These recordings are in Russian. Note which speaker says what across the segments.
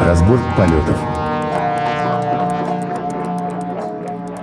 Speaker 1: Разбор полетов.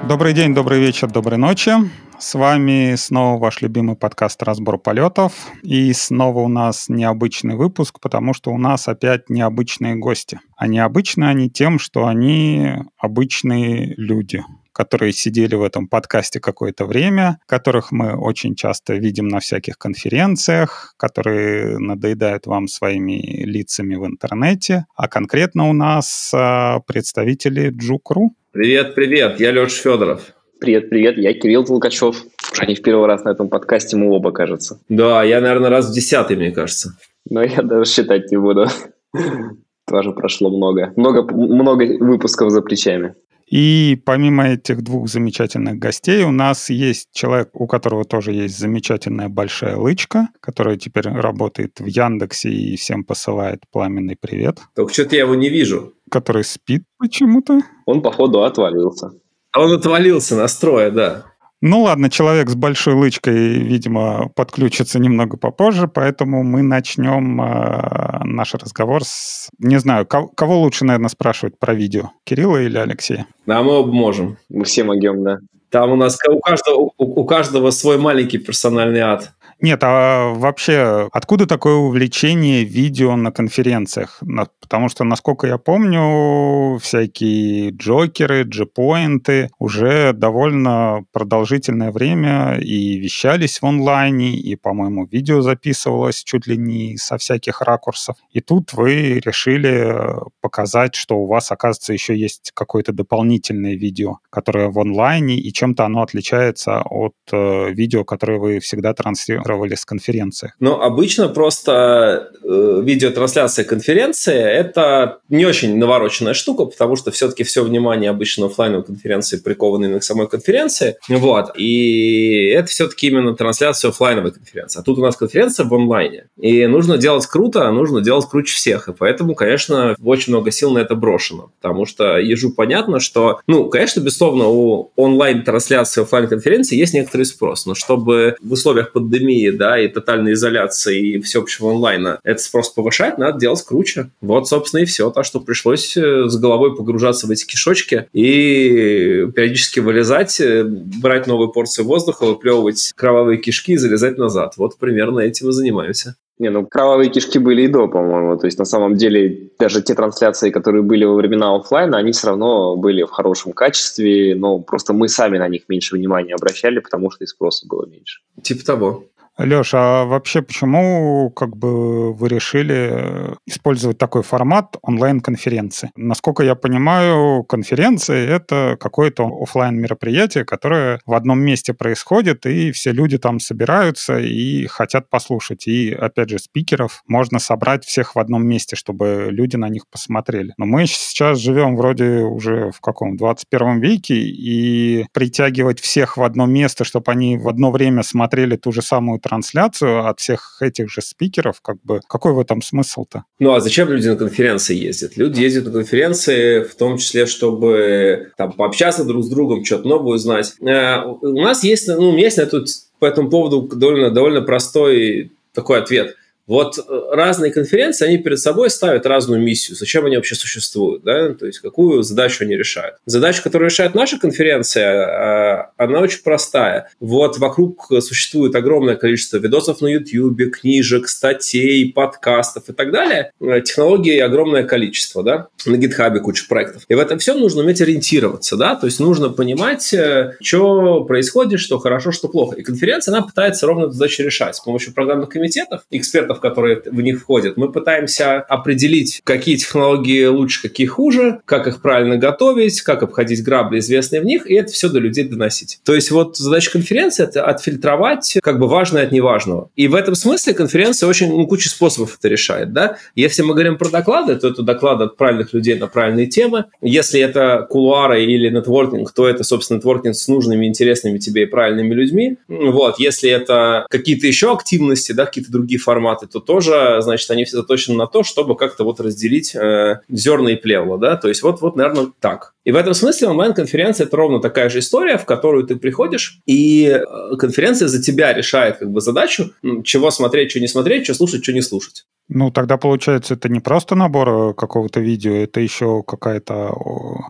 Speaker 2: Добрый день, добрый вечер, доброй ночи. С вами снова ваш любимый подкаст «Разбор полетов». И снова у нас необычный выпуск, потому что у нас опять необычные гости. А необычны они тем, что они обычные люди которые сидели в этом подкасте какое-то время, которых мы очень часто видим на всяких конференциях, которые надоедают вам своими лицами в интернете. А конкретно у нас а, представители Джукру.
Speaker 3: Привет, привет, я Леша Федоров.
Speaker 4: Привет, привет, я Кирилл Толкачев. Уже не в первый раз на этом подкасте мы оба, кажется.
Speaker 3: Да, я, наверное, раз в десятый, мне кажется.
Speaker 4: Но я даже считать не буду. Тоже прошло много. Много, много выпусков за плечами.
Speaker 2: И помимо этих двух замечательных гостей у нас есть человек, у которого тоже есть замечательная большая лычка, которая теперь работает в Яндексе и всем посылает пламенный привет.
Speaker 3: Только что-то я его не вижу.
Speaker 2: Который спит почему-то.
Speaker 4: Он, походу, отвалился.
Speaker 3: А он отвалился настроя, да.
Speaker 2: Ну ладно, человек с большой лычкой, видимо, подключится немного попозже, поэтому мы начнем э, наш разговор с... Не знаю, кого, кого лучше, наверное, спрашивать про видео? Кирилла или Алексея?
Speaker 3: Да, мы оба можем.
Speaker 4: Мы все могем, да.
Speaker 3: Там у нас у каждого, у, у каждого свой маленький персональный ад.
Speaker 2: Нет, а вообще, откуда такое увлечение видео на конференциях? Потому что, насколько я помню, всякие джокеры, джипоинты уже довольно продолжительное время и вещались в онлайне, и, по-моему, видео записывалось чуть ли не со всяких ракурсов. И тут вы решили показать, что у вас, оказывается, еще есть какое-то дополнительное видео, которое в онлайне, и чем-то оно отличается от э, видео, которое вы всегда транслируете транслировали с конференции?
Speaker 3: Ну, обычно просто э, видеотрансляция конференции – это не очень навороченная штука, потому что все-таки все внимание обычно офлайновой конференции приковано именно к самой конференции. Вот. И это все-таки именно трансляция офлайновой конференции. А тут у нас конференция в онлайне. И нужно делать круто, а нужно делать круче всех. И поэтому, конечно, очень много сил на это брошено. Потому что ежу понятно, что, ну, конечно, безусловно, у онлайн-трансляции офлайн конференции есть некоторый спрос. Но чтобы в условиях пандемии пандемии, да, и тотальной изоляции, и всеобщего онлайна, это спрос повышать, надо делать круче. Вот, собственно, и все. Так что пришлось э, с головой погружаться в эти кишочки и периодически вылезать, э, брать новую порцию воздуха, выплевывать кровавые кишки и залезать назад. Вот примерно этим и занимаемся.
Speaker 4: Не, ну кровавые кишки были и до, по-моему. То есть на самом деле даже те трансляции, которые были во времена офлайна, они все равно были в хорошем качестве, но просто мы сами на них меньше внимания обращали, потому что и спроса было меньше.
Speaker 3: Типа того.
Speaker 2: Леша, а вообще почему как бы вы решили использовать такой формат онлайн-конференции? Насколько я понимаю, конференции — это какое-то офлайн мероприятие, которое в одном месте происходит, и все люди там собираются и хотят послушать. И, опять же, спикеров можно собрать всех в одном месте, чтобы люди на них посмотрели. Но мы сейчас живем вроде уже в каком 21 веке, и притягивать всех в одно место, чтобы они в одно время смотрели ту же самую трансляцию от всех этих же спикеров, как бы какой в этом смысл-то?
Speaker 3: Ну а зачем люди на конференции ездят? Люди ездят на конференции в том числе, чтобы там пообщаться друг с другом, что-то новое узнать. Э, у нас есть, ну, у меня есть на тут по этому поводу довольно, довольно простой такой ответ – вот э, разные конференции, они перед собой ставят разную миссию. Зачем они вообще существуют? Да? То есть, какую задачу они решают. Задача, которую решает наша конференция, а, она очень простая. Вот вокруг существует огромное количество видосов на YouTube, книжек, статей, подкастов и так далее. Э, технологий огромное количество. Да? На GitHub куча проектов. И в этом все нужно уметь ориентироваться. Да? То есть, нужно понимать, э, что происходит, что хорошо, что плохо. И конференция, она пытается ровно эту задачу решать с помощью программных комитетов, экспертов продуктов, которые в них входят. Мы пытаемся определить, какие технологии лучше, какие хуже, как их правильно готовить, как обходить грабли, известные в них, и это все до людей доносить. То есть вот задача конференции – это отфильтровать как бы важное от неважного. И в этом смысле конференция очень ну, куча способов это решает. Да? Если мы говорим про доклады, то это доклады от правильных людей на правильные темы. Если это кулуары или нетворкинг, то это, собственно, нетворкинг с нужными, интересными тебе и правильными людьми. Вот. Если это какие-то еще активности, да, какие-то другие форматы, форматы, то тоже, значит, они все заточены на то, чтобы как-то вот разделить э, зерна и плевла, да, то есть вот, вот, наверное, так. И в этом смысле онлайн-конференция – это ровно такая же история, в которую ты приходишь, и э, конференция за тебя решает как бы задачу, чего смотреть, что не смотреть, что слушать, что не слушать.
Speaker 2: Ну, тогда получается, это не просто набор э, какого-то видео, это еще какая-то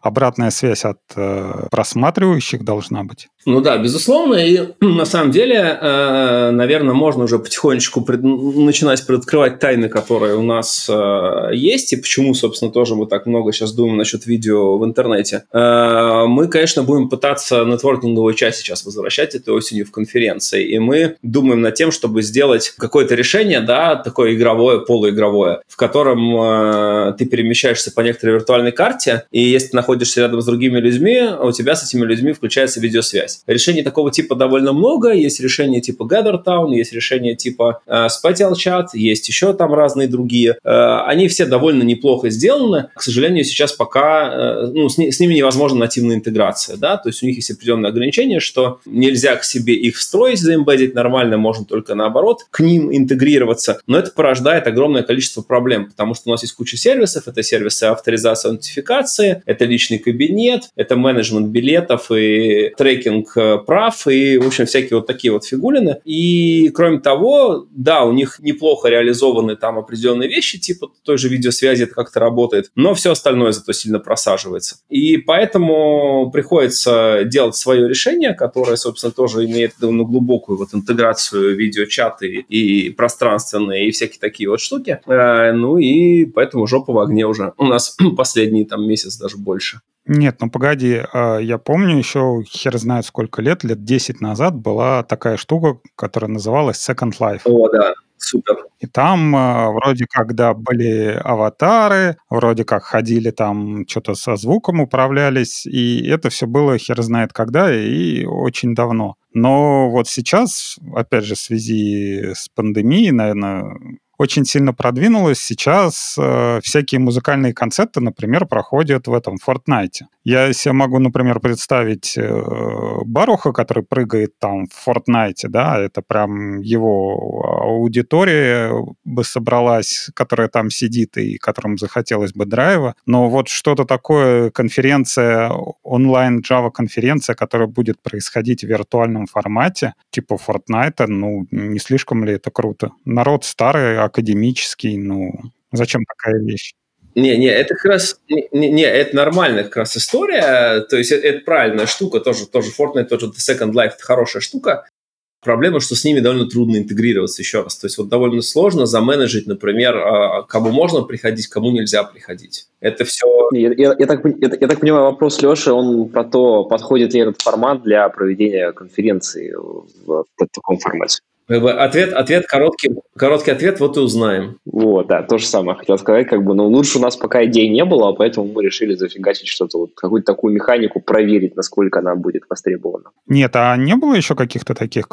Speaker 2: обратная связь от э, просматривающих должна быть.
Speaker 3: Ну да, безусловно. И на самом деле, э, наверное, можно уже потихонечку пред... начинать предоткрывать тайны, которые у нас э, есть, и почему, собственно, тоже мы так много сейчас думаем насчет видео в интернете. Э, мы, конечно, будем пытаться нетворкинговую часть сейчас возвращать этой осенью в конференции, и мы думаем над тем, чтобы сделать какое-то решение, да, такое игровое, полуигровое, в котором э, ты перемещаешься по некоторой виртуальной карте, и если ты находишься рядом с другими людьми, у тебя с этими людьми включается видеосвязь. Решений такого типа довольно много. Есть решения типа Gather Town, есть решения типа э, Spatial Chat, есть еще там разные другие. Э, они все довольно неплохо сделаны. К сожалению, сейчас пока э, ну, с, ни, с ними невозможна нативная интеграция. Да? То есть у них есть определенные ограничения, что нельзя к себе их встроить, заимбедить нормально, можно только наоборот к ним интегрироваться. Но это порождает огромное количество проблем, потому что у нас есть куча сервисов. Это сервисы авторизации, аутентификации, это личный кабинет, это менеджмент билетов и трекинг э, прав и, в общем, всякие вот такие вот фигулины. И, кроме того, да, у них неплохо реализованы там определенные вещи, типа той же видеосвязи это как-то работает, но все остальное зато сильно просаживается. И поэтому приходится делать свое решение, которое, собственно, тоже имеет довольно глубокую вот интеграцию видеочаты и пространственные, и всякие такие вот штуки. Э, ну и поэтому жопа в огне уже у нас последний там месяц даже больше.
Speaker 2: Нет, ну погоди, а, я помню еще хер знает сколько лет, лет 10 назад была такая штука, которая называлась Second Life.
Speaker 3: О, да, супер.
Speaker 2: И там э, вроде как, да, были аватары, вроде как ходили там, что-то со звуком управлялись, и это все было хер знает когда и очень давно. Но вот сейчас, опять же, в связи с пандемией, наверное, очень сильно продвинулось. Сейчас э, всякие музыкальные концерты, например, проходят в этом Fortnite. Я себе могу, например, представить э, Баруха, который прыгает там в Fortnite, да, это прям его аудитория бы собралась, которая там сидит и которым захотелось бы драйва. Но вот что-то такое, конференция, онлайн Java конференция, которая будет происходить в виртуальном формате, типа Fortnite, ну, не слишком ли это круто? Народ старый, академический, ну, зачем такая вещь?
Speaker 3: Не, не, это как раз, не, не, это нормальная как раз история, то есть это, это правильная штука, тоже, тоже Fortnite, тоже Second Life, это хорошая штука. Проблема, что с ними довольно трудно интегрироваться еще раз. То есть вот довольно сложно заменеджить, например, а, кому можно приходить, кому нельзя приходить. Это все...
Speaker 4: Я, я, я, так, я, я так понимаю, вопрос Леши, он про то, подходит ли этот формат для проведения конференции в, в таком формате.
Speaker 3: Как бы ответ, ответ короткий, короткий ответ, вот и узнаем.
Speaker 4: Вот, да, то же самое хотел сказать, как бы, ну, лучше у нас пока идей не было, поэтому мы решили зафигачить что-то, вот, какую-то такую механику, проверить, насколько она будет востребована.
Speaker 2: Нет, а не было еще каких-то таких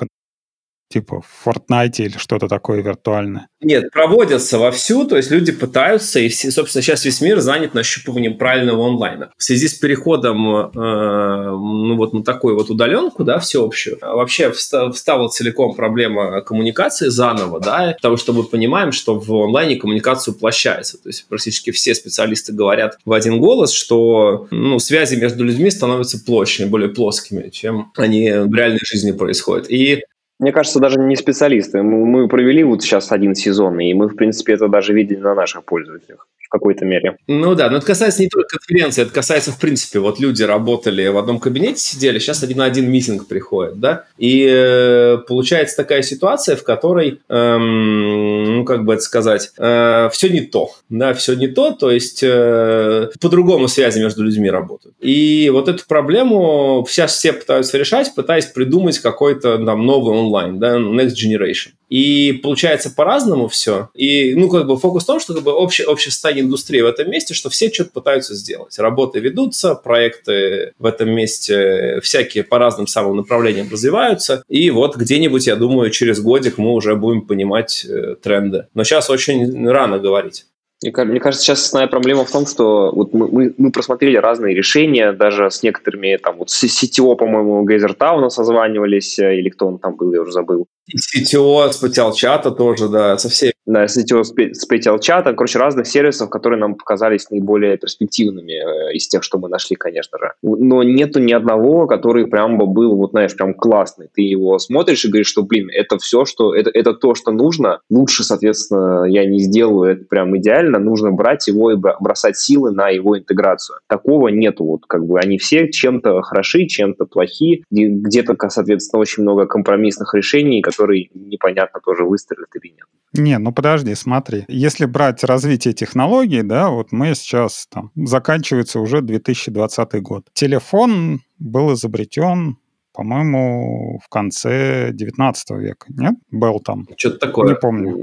Speaker 2: типа в Fortnite или что-то такое виртуальное?
Speaker 3: Нет, проводятся вовсю, то есть люди пытаются, и, собственно, сейчас весь мир занят нащупыванием правильного онлайна. В связи с переходом э, ну, вот на такую вот удаленку, да, всеобщую, вообще встала целиком проблема коммуникации заново, да, потому что мы понимаем, что в онлайне коммуникация уплощается. То есть практически все специалисты говорят в один голос, что ну, связи между людьми становятся площадью, более плоскими, чем они в реальной жизни происходят. И
Speaker 4: мне кажется, даже не специалисты. Мы провели вот сейчас один сезон, и мы, в принципе, это даже видели на наших пользователях какой-то мере.
Speaker 3: Ну да, но это касается не только конференции, это касается в принципе. Вот люди работали в одном кабинете, сидели, сейчас один на один митинг приходит, да, и э, получается такая ситуация, в которой, эм, ну как бы это сказать, э, все не то, да, все не то, то есть э, по-другому связи между людьми работают. И вот эту проблему сейчас все пытаются решать, пытаясь придумать какой-то там новый онлайн, да, next generation. И получается по-разному все. И, ну, как бы фокус в том, что как бы общее, общее состояние индустрии в этом месте, что все что-то пытаются сделать. Работы ведутся, проекты в этом месте всякие по разным самым направлениям развиваются. И вот где-нибудь, я думаю, через годик мы уже будем понимать э, тренды. Но сейчас очень рано говорить.
Speaker 4: Мне кажется, сейчас основная проблема в том, что вот мы, мы, мы просмотрели разные решения, даже с некоторыми, там, вот с CTO, по-моему, Гейзертауна созванивались, э, или кто он там был, я уже забыл.
Speaker 3: И CTO с PTL-чата тоже, да, со всеми.
Speaker 4: Да, CTO с PTL-чата, короче, разных сервисов, которые нам показались наиболее перспективными э, из тех, что мы нашли, конечно же. Но нету ни одного, который прям бы был, вот знаешь, прям классный. Ты его смотришь и говоришь, что, блин, это все, что, это, это то, что нужно. Лучше, соответственно, я не сделаю, это прям идеально. Нужно брать его и бросать силы на его интеграцию. Такого нету. Вот как бы они все чем-то хороши, чем-то плохи. Где-то, соответственно, очень много компромиссных решений, который непонятно тоже выстрелит или нет.
Speaker 2: Не, ну подожди, смотри. Если брать развитие технологий, да, вот мы сейчас там, заканчивается уже 2020 год. Телефон был изобретен по-моему, в конце 19 века, нет? Был там.
Speaker 3: Что-то такое.
Speaker 2: Не помню.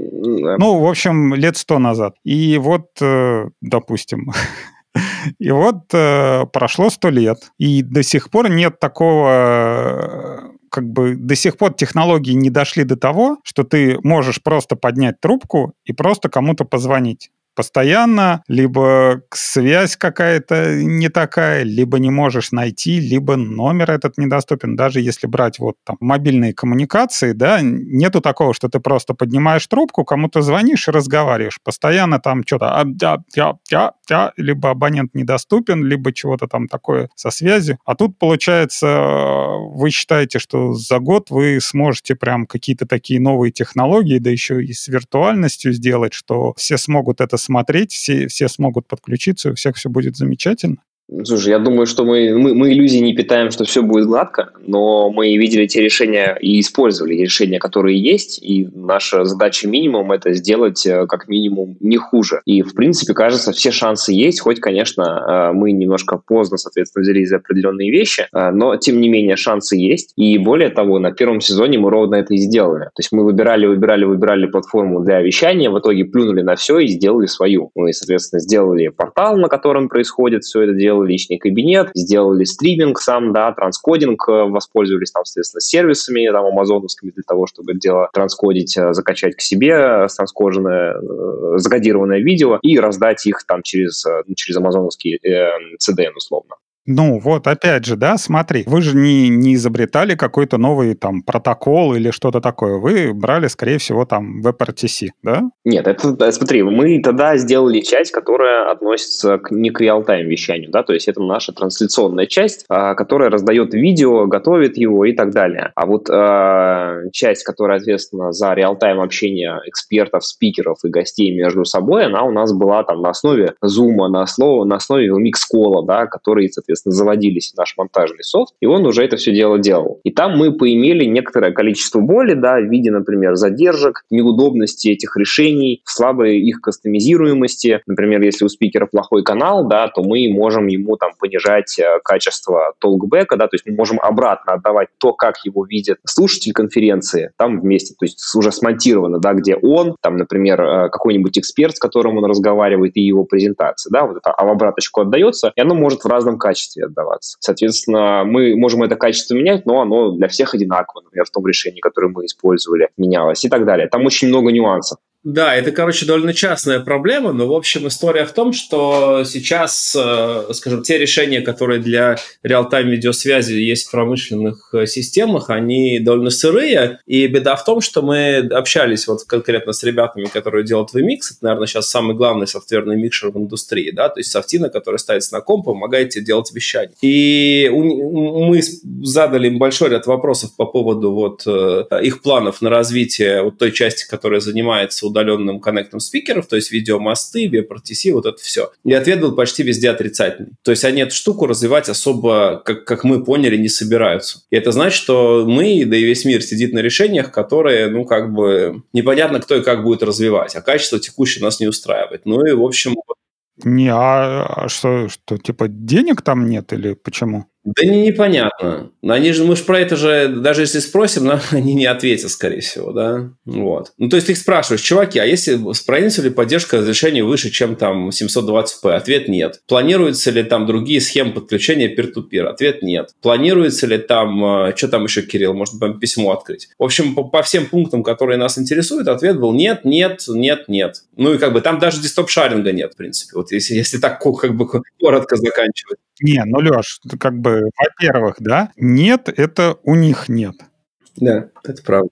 Speaker 2: Ну, в общем, лет сто назад. И вот, э, допустим, и вот э, прошло сто лет, и до сих пор нет такого как бы до сих пор технологии не дошли до того, что ты можешь просто поднять трубку и просто кому-то позвонить постоянно, либо связь какая-то не такая, либо не можешь найти, либо номер этот недоступен. Даже если брать вот там мобильные коммуникации, да, нету такого, что ты просто поднимаешь трубку, кому-то звонишь и разговариваешь. Постоянно там что-то а, я, я, я, я, либо абонент недоступен, либо чего-то там такое со связью. А тут, получается, вы считаете, что за год вы сможете прям какие-то такие новые технологии, да еще и с виртуальностью сделать, что все смогут это смотреть, все, все смогут подключиться, у всех все будет замечательно.
Speaker 4: Слушай, я думаю, что мы, мы, мы иллюзии не питаем, что все будет гладко, но мы видели те решения и использовали решения, которые есть, и наша задача минимум – это сделать э, как минимум не хуже. И, в принципе, кажется, все шансы есть, хоть, конечно, э, мы немножко поздно, соответственно, взялись за определенные вещи, э, но, тем не менее, шансы есть. И более того, на первом сезоне мы ровно это и сделали. То есть мы выбирали, выбирали, выбирали платформу для вещания, в итоге плюнули на все и сделали свою. Мы, соответственно, сделали портал, на котором происходит все это дело, сделали личный кабинет, сделали стриминг сам, да, транскодинг, э, воспользовались там, соответственно, сервисами там амазоновскими для того, чтобы дело транскодить, э, закачать к себе э, транскоженное, закодированное видео и раздать их там через, ну, через амазоновский э, CDN условно.
Speaker 2: Ну, вот опять же, да, смотри, вы же не, не изобретали какой-то новый там протокол или что-то такое. Вы брали, скорее всего, там WebRTC, да?
Speaker 4: Нет, это, смотри, мы тогда сделали часть, которая относится к, не к реал-тайм вещанию, да, то есть это наша трансляционная часть, а, которая раздает видео, готовит его и так далее. А вот а, часть, которая ответственна за реал-тайм общение экспертов, спикеров и гостей между собой, она у нас была там на основе Zoom, на основе, на основе Mixcall, да, который, соответственно, заводились в наш монтажный софт, и он уже это все дело делал. И там мы поимели некоторое количество боли, да, в виде, например, задержек, неудобности этих решений, слабой их кастомизируемости. Например, если у спикера плохой канал, да, то мы можем ему там понижать э, качество толкбека, да, то есть мы можем обратно отдавать то, как его видит слушатель конференции, там вместе, то есть уже смонтировано, да, где он, там, например, э, какой-нибудь эксперт, с которым он разговаривает, и его презентация, да, вот это в обраточку отдается, и оно может в разном качестве качестве отдаваться. Соответственно, мы можем это качество менять, но оно для всех одинаково, например, в том решении, которое мы использовали, менялось и так далее. Там очень много нюансов.
Speaker 3: Да, это, короче, довольно частная проблема, но, в общем, история в том, что сейчас, э, скажем, те решения, которые для реал-тайм видеосвязи есть в промышленных э, системах, они довольно сырые, и беда в том, что мы общались вот конкретно с ребятами, которые делают VMix, это, наверное, сейчас самый главный софтверный микшер в индустрии, да, то есть софтина, которая ставится на комп, помогает тебе делать вещание. И мы задали им большой ряд вопросов по поводу вот э, их планов на развитие вот той части, которая занимается удаленным коннектом спикеров, то есть видеомосты, WebRTC, вот это все. И ответ был почти везде отрицательный. То есть они эту штуку развивать особо, как, как мы поняли, не собираются. И это значит, что мы, да и весь мир сидит на решениях, которые, ну, как бы, непонятно, кто и как будет развивать, а качество текущее нас не устраивает. Ну и, в общем,
Speaker 2: не, а, а что, что, типа, денег там нет или почему?
Speaker 3: Да не, непонятно. Они же, мы же про это же, даже если спросим, нам, они не ответят, скорее всего, да? Вот. Ну, то есть ты их спрашиваешь, чуваки, а если справится ли поддержка разрешения выше, чем там 720p? Ответ нет. Планируются ли там другие схемы подключения peer-to-peer? Ответ нет. Планируется ли там, э, что там еще, Кирилл, может, письмо открыть? В общем, по, по всем пунктам, которые нас интересуют, ответ был нет, нет, нет, нет. Ну и как бы там даже дистоп-шаринга нет, в принципе. Вот если, если так как бы коротко заканчивать.
Speaker 2: Не, ну, Леш, как бы, во-первых, да, нет, это у них нет.
Speaker 3: Да, это правда.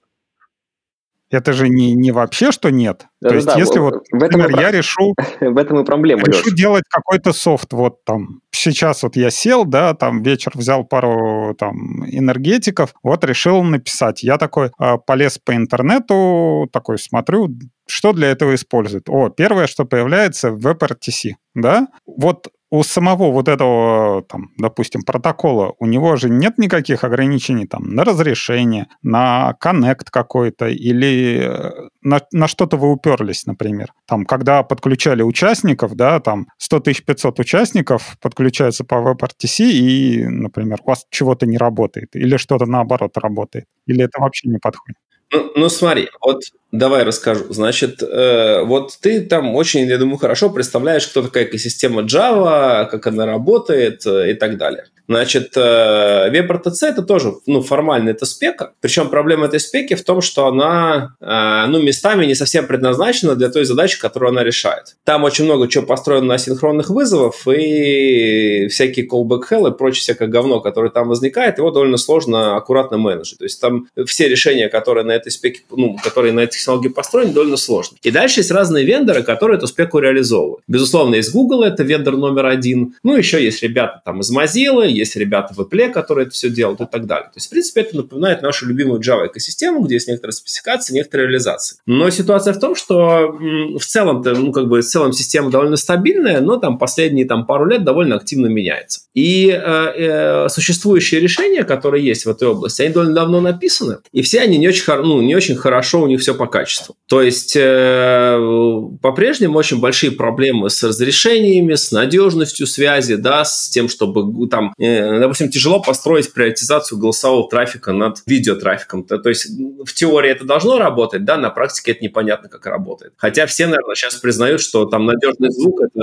Speaker 2: Это же не, не вообще, что нет. Да, То да, есть, да, если вот, в этом например, я решу...
Speaker 4: В этом и проблема,
Speaker 2: Решу Леш. делать какой-то софт, вот там, сейчас вот я сел, да, там вечер взял пару там энергетиков, вот решил написать. Я такой э, полез по интернету, такой смотрю, что для этого используют? О, первое, что появляется, WebRTC, да? Вот у самого вот этого, там, допустим, протокола, у него же нет никаких ограничений там на разрешение, на коннект какой-то или э, на, на что-то вы уперлись, например. Там, когда подключали участников, да, там 100 500 участников подключаются по WebRTC и, например, у вас чего-то не работает или что-то наоборот работает. Или это вообще не подходит?
Speaker 3: Ну, ну смотри, вот давай расскажу. Значит, э, вот ты там очень, я думаю, хорошо представляешь, кто такая экосистема Java, как она работает э, и так далее. Значит, э, WebRTC это тоже, ну, формально это спека. Причем проблема этой спеки в том, что она, э, ну, местами не совсем предназначена для той задачи, которую она решает. Там очень много чего построено на синхронных вызовов и всякие callback hell и прочее всякое говно, которое там возникает, его довольно сложно аккуратно менеджить. То есть там все решения, которые на этой спеке, ну, которые на этой технологии построены, довольно сложно. И дальше есть разные вендоры, которые эту спеку реализовывают. Безусловно, есть Google, это вендор номер один. Ну, еще есть ребята там из Mozilla, есть ребята в Apple, которые это все делают и так далее. То есть, в принципе, это напоминает нашу любимую Java экосистему, где есть некоторая спецификация, некоторая реализация. Но ситуация в том, что в целом, ну, как бы, в целом система довольно стабильная, но там последние там, пару лет довольно активно меняется. И э, э, существующие решения, которые есть в этой области, они довольно давно написаны, и все они не очень, ну, не очень хорошо, у них все по качеству. То есть, э, по-прежнему очень большие проблемы с разрешениями, с надежностью связи, да, с тем, чтобы там Э, допустим, тяжело построить приоритизацию голосового трафика над видеотрафиком. То, то есть в теории это должно работать, да, на практике это непонятно, как работает. Хотя все, наверное, сейчас признают, что там надежный звук это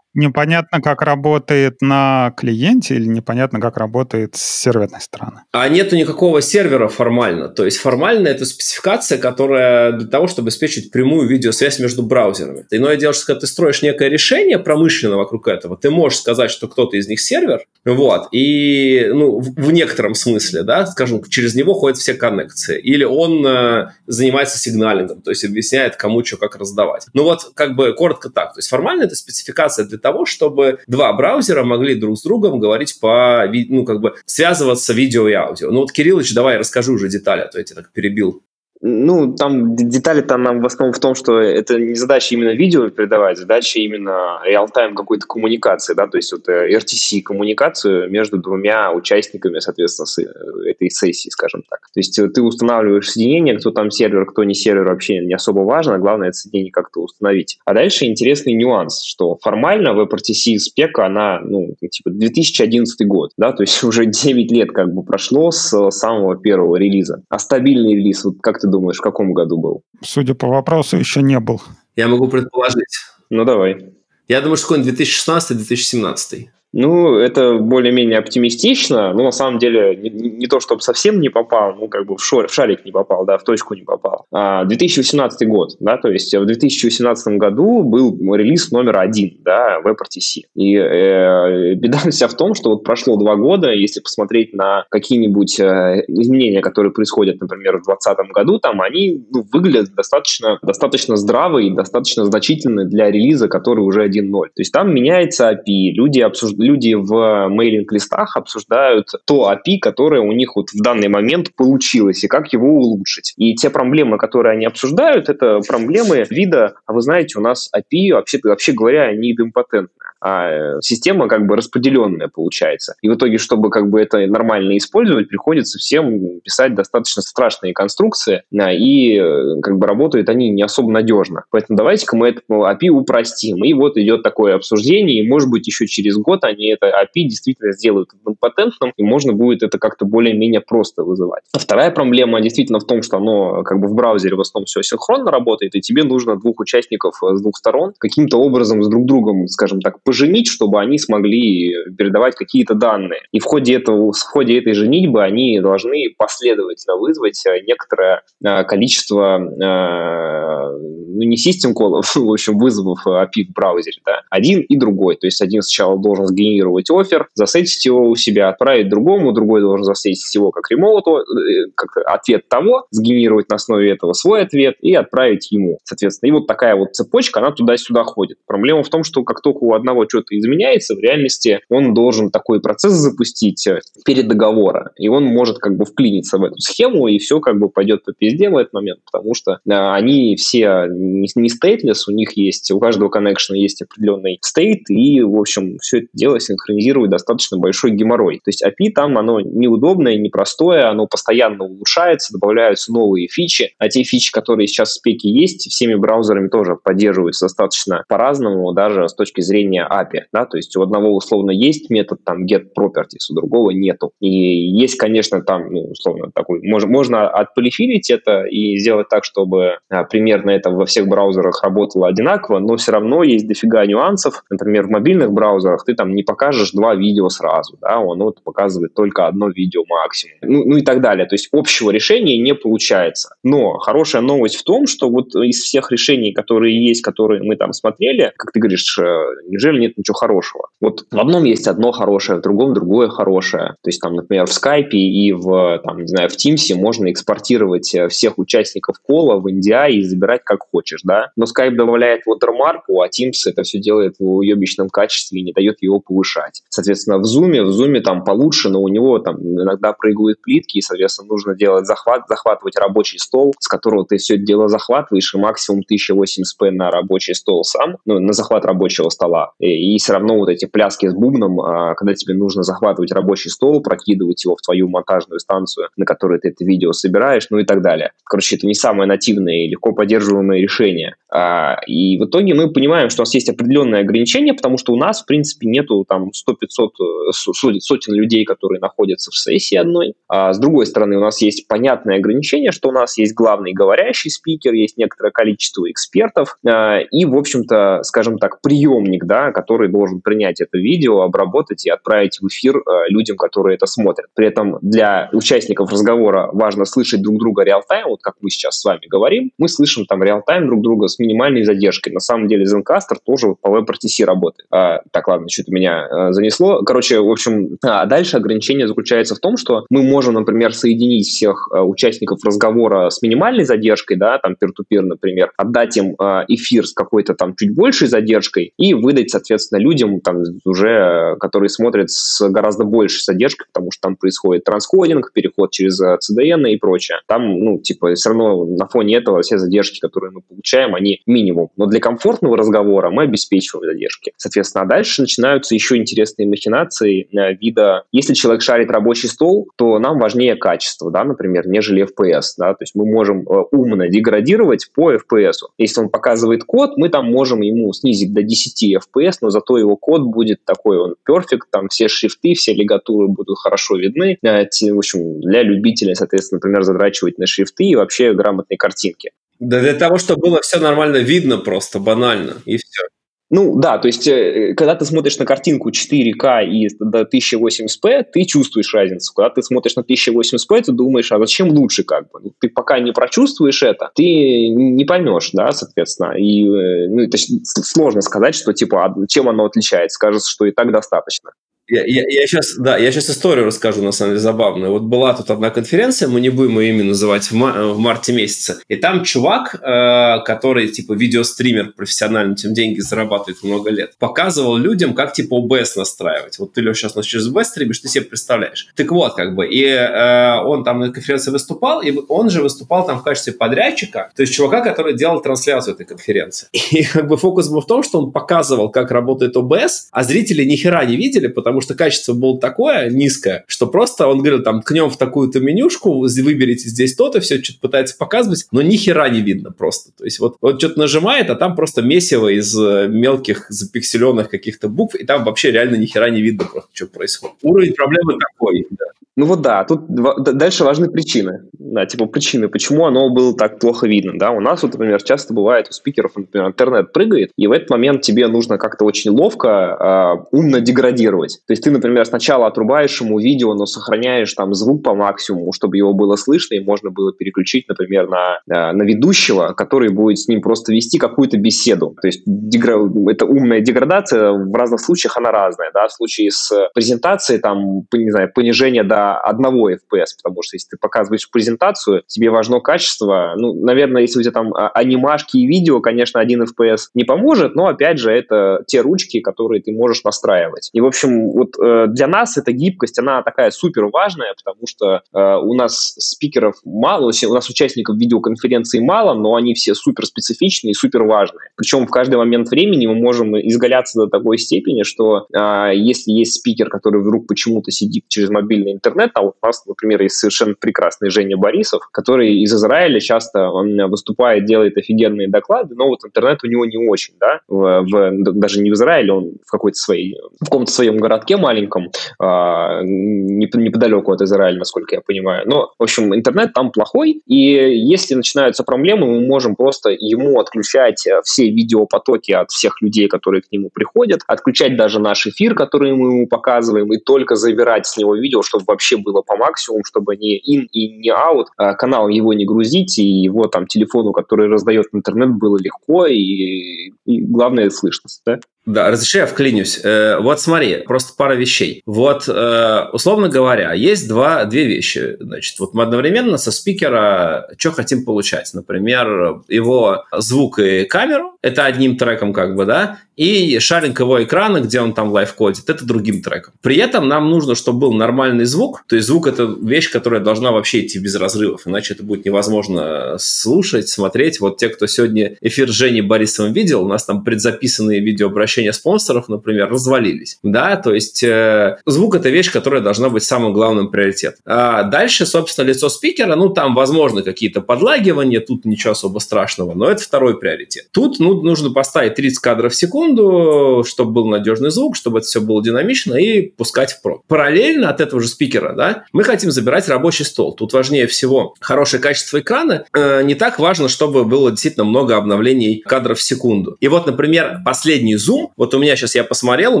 Speaker 2: непонятно, как работает на клиенте или непонятно, как работает с серверной стороны.
Speaker 3: А нету никакого сервера формально. То есть формально это спецификация, которая для того, чтобы обеспечить прямую видеосвязь между браузерами. Иное дело, что когда ты строишь некое решение промышленно вокруг этого, ты можешь сказать, что кто-то из них сервер, вот, и ну, в, некотором смысле, да, скажем, через него ходят все коннекции. Или он э, занимается сигналингом, то есть объясняет, кому что как раздавать. Ну вот, как бы коротко так. То есть формально это спецификация для того, чтобы два браузера могли друг с другом говорить по, ну, как бы связываться видео и аудио. Ну вот, Кириллович, давай расскажи уже детали, а то я тебя так перебил.
Speaker 4: Ну, там детали-то нам в основном в том, что это не задача именно видео передавать, задача именно реал-тайм какой-то коммуникации, да, то есть вот э, RTC-коммуникацию между двумя участниками, соответственно, э, этой сессии, скажем так. То есть э, ты устанавливаешь соединение, кто там сервер, кто не сервер, вообще не особо важно, главное это соединение как-то установить. А дальше интересный нюанс, что формально WebRTC спека, она, ну, типа 2011 год, да, то есть уже 9 лет как бы прошло с самого первого релиза. А стабильный релиз, вот как ты думаешь, в каком году был?
Speaker 2: Судя по вопросу, еще не был.
Speaker 3: Я могу предположить.
Speaker 4: Ну, давай.
Speaker 3: Я думаю, что какой-нибудь 2016-2017.
Speaker 4: Ну, это более-менее оптимистично, но на самом деле не, не то, чтобы совсем не попал, ну, как бы в, шор, в шарик не попал, да, в точку не попал. А 2018 год, да, то есть в 2018 году был релиз номер один, да, WebRTC. И э, беда вся в том, что вот прошло два года, если посмотреть на какие-нибудь э, изменения, которые происходят, например, в 2020 году, там они ну, выглядят достаточно, достаточно здравые, достаточно значительные для релиза, который уже 1.0. То есть там меняется API, люди обсуждают люди в мейлинг-листах обсуждают то API, которое у них вот в данный момент получилось, и как его улучшить. И те проблемы, которые они обсуждают, это проблемы вида, а вы знаете, у нас API, вообще, вообще говоря, не идемпотентная а э, система как бы распределенная получается. И в итоге, чтобы как бы это нормально использовать, приходится всем писать достаточно страшные конструкции, и э, как бы работают они не особо надежно. Поэтому давайте-ка мы это API упростим. И вот идет такое обсуждение, и может быть еще через год это API действительно сделают патентным, и можно будет это как-то более-менее просто вызывать. Вторая проблема действительно в том, что оно как бы в браузере в основном все синхронно работает, и тебе нужно двух участников с двух сторон каким-то образом с друг другом, скажем так, поженить, чтобы они смогли передавать какие-то данные. И в ходе, этого, в ходе этой женитьбы они должны последовательно вызвать э, некоторое э, количество, э, ну не систем колов, в общем, вызовов API в браузере, да, один и другой. То есть один сначала должен сгенерировать офер, засетить его у себя, отправить другому, другой должен засетить его как ремоут, э, как ответ того, сгенерировать на основе этого свой ответ и отправить ему. Соответственно, и вот такая вот цепочка, она туда-сюда ходит. Проблема в том, что как только у одного что-то изменяется, в реальности он должен такой процесс запустить э, перед договора, и он может как бы вклиниться в эту схему, и все как бы пойдет по пизде в этот момент, потому что э, они все не, не stateless, у них есть, у каждого коннекшена есть определенный стейт, и, в общем, все это дело синхронизирует достаточно большой геморрой. То есть API там, оно неудобное, непростое, оно постоянно улучшается, добавляются новые фичи, а те фичи, которые сейчас в спеке есть, всеми браузерами тоже поддерживаются достаточно по-разному, даже с точки зрения API, да, то есть у одного условно есть метод там get properties, у другого нету. И есть, конечно, там, ну, условно, такой, можно, можно отполифилить это и сделать так, чтобы а, примерно это во всех браузерах работало одинаково, но все равно есть дофига нюансов. Например, в мобильных браузерах ты там не покажешь два видео сразу, да, он вот показывает только одно видео максимум. Ну, ну и так далее. То есть общего решения не получается. Но хорошая новость в том, что вот из всех решений, которые есть, которые мы там смотрели, как ты говоришь, э, неужели нет ничего хорошего? Вот в одном есть одно хорошее, в другом другое хорошее. То есть там, например, в Skype и в, там, не знаю, в Teams можно экспортировать э, всех участников кола в NDI и забирать как хочешь, да. Но Skype добавляет watermark, а Teams это все делает в уебищном качестве и не дает его повышать. Соответственно, в Zoom, в Zoom там получше, но у него там иногда прыгают плитки, и, соответственно, нужно делать захват, захватывать рабочий стол, с которого ты все это дело захватываешь, и максимум 1080p на рабочий стол сам, ну, на захват рабочего стола. И, и все равно вот эти пляски с бубном, а, когда тебе нужно захватывать рабочий стол, прокидывать его в твою монтажную станцию, на которой ты это видео собираешь, ну и так далее. Короче, это не самое нативное и легко поддерживаемое решение. А, и в итоге мы понимаем, что у нас есть определенные ограничения, потому что у нас, в принципе, нету там 100-500 э, сотен людей, которые находятся в сессии одной. А с другой стороны, у нас есть понятное ограничение, что у нас есть главный говорящий спикер, есть некоторое количество экспертов а, и, в общем-то, скажем так, приемник, да, который должен принять это видео, обработать и отправить в эфир а, людям, которые это смотрят. При этом для участников разговора важно слышать друг друга реал-тайм, вот как мы сейчас с вами говорим, мы слышим там реал-тайм друг друга с минимальной задержкой. На самом деле Zencaster тоже по WebRTC работает. А, так, ладно, что-то меня а, занесло. Короче, в общем, а дальше ограничение заключается в том, что мы можем, например, соединить всех а, участников разговора с минимальной задержкой, да, там peer-to-peer, например, отдать им а, эфир с какой-то там чуть большей задержкой и выдать, соответственно, людям там уже, которые смотрят с гораздо большей задержкой, потому что там происходит трансходинг, переход через CDN и прочее. Там, ну, типа, все равно на фоне этого все задержки, которые мы получаем, они минимум. Но для комфортного разговора мы обеспечиваем задержки. Соответственно, а дальше начинаются еще интересные махинации э, вида, если человек шарит рабочий стол, то нам важнее качество, да, например, нежели FPS, да, то есть мы можем э, умно деградировать по FPS. Если он показывает код, мы там можем ему снизить до 10 FPS, но зато его код будет такой, он perfect, там все шрифты, все лигатуры будут хорошо видны. Э, в общем, для любителей, соответственно, например, задрачивать на шрифты и вообще грамотные картинки.
Speaker 3: Да для того, чтобы было все нормально видно просто, банально, и все.
Speaker 4: Ну да, то есть, э, когда ты смотришь на картинку 4К и до 1080p, ты чувствуешь разницу. Когда ты смотришь на 1080p, ты думаешь, а зачем лучше как бы? Ну, ты пока не прочувствуешь это, ты не поймешь, да, соответственно. И э, ну, это сложно сказать, что типа, а чем оно отличается. Кажется, что и так достаточно.
Speaker 3: Я, я, я сейчас, да, я сейчас историю расскажу, на самом деле, забавную. Вот была тут одна конференция, мы не будем ее имя называть, в, ма- в марте месяце. И там чувак, э, который, типа, видеостример профессионально, тем деньги зарабатывает много лет, показывал людям, как, типа, OBS настраивать. Вот ты, Леш, сейчас начнешь OBS стримишь, ты себе представляешь. Так вот, как бы, и э, он там на конференции выступал, и он же выступал там в качестве подрядчика, то есть чувака, который делал трансляцию этой конференции. И, как бы, фокус был в том, что он показывал, как работает OBS, а зрители ни хера не видели, потому потому что качество было такое низкое, что просто он говорил, там, ткнем в такую-то менюшку, выберите здесь то-то, все что-то пытается показывать, но ни хера не видно просто. То есть вот, вот что-то нажимает, а там просто месиво из э, мелких запикселенных каких-то букв, и там вообще реально ни хера не видно просто, что происходит. Уровень проблемы такой, да.
Speaker 4: Ну вот да, тут дальше важны причины. Да, типа причины, почему оно было так плохо видно. Да? У нас, вот, например, часто бывает у спикеров, например, интернет прыгает, и в этот момент тебе нужно как-то очень ловко, э, умно деградировать. То есть ты, например, сначала отрубаешь ему видео, но сохраняешь там звук по максимуму, чтобы его было слышно, и можно было переключить, например, на, э, на ведущего, который будет с ним просто вести какую-то беседу. То есть дегра... это умная деградация, в разных случаях она разная. Да? В случае с презентацией, там, не знаю, понижение до одного FPS, потому что если ты показываешь презентацию, тебе важно качество. Ну, наверное, если у тебя там а, анимашки и видео, конечно, один FPS не поможет, но, опять же, это те ручки, которые ты можешь настраивать. И, в общем, вот э, для нас эта гибкость, она такая супер важная, потому что э, у нас спикеров мало, у нас участников видеоконференции мало, но они все супер специфичные и супер важные. Причем в каждый момент времени мы можем изгаляться до такой степени, что э, если есть спикер, который вдруг почему-то сидит через мобильный интернет. А вот у нас, например, есть совершенно прекрасный Женя Борисов, который из Израиля часто он выступает, делает офигенные доклады, но вот интернет у него не очень, да, в, в, даже не в Израиле, он в какой-то своей, в каком-то своем городке маленьком, а, неподалеку от Израиля, насколько я понимаю. Но, в общем, интернет там плохой, и если начинаются проблемы, мы можем просто ему отключать э, все видеопотоки от всех людей, которые к нему приходят, отключать даже наш эфир, который мы ему показываем, и только забирать с него видео, чтобы вообще было по максимуму, чтобы не in и не out, а канал его не грузить, и его там телефону, который раздает интернет, было легко, и, и главное слышность, да?
Speaker 3: Да, разреши я вклинюсь. Э, вот смотри, просто пара вещей. Вот, э, условно говоря, есть два, две вещи. Значит, вот мы одновременно со спикера что хотим получать. Например, его звук и камеру, это одним треком как бы, да, и шаринг его экрана, где он там лайфкодит, это другим треком. При этом нам нужно, чтобы был нормальный звук, то есть звук это вещь, которая должна вообще идти без разрывов, иначе это будет невозможно слушать, смотреть. Вот те, кто сегодня эфир Жени Борисовым видел, у нас там предзаписанные видеообращения спонсоров, например, развалились, да, то есть э, звук это вещь, которая должна быть самым главным приоритетом. А дальше, собственно, лицо спикера, ну, там, возможно, какие-то подлагивания, тут ничего особо страшного, но это второй приоритет. Тут, ну, нужно поставить 30 кадров в секунду, чтобы был надежный звук, чтобы это все было динамично и пускать в проб. Параллельно от этого же спикера, да, мы хотим забирать рабочий стол. Тут важнее всего хорошее качество экрана. Э, не так важно, чтобы было действительно много обновлений кадров в секунду. И вот, например, последний зум, вот у меня сейчас я посмотрел, у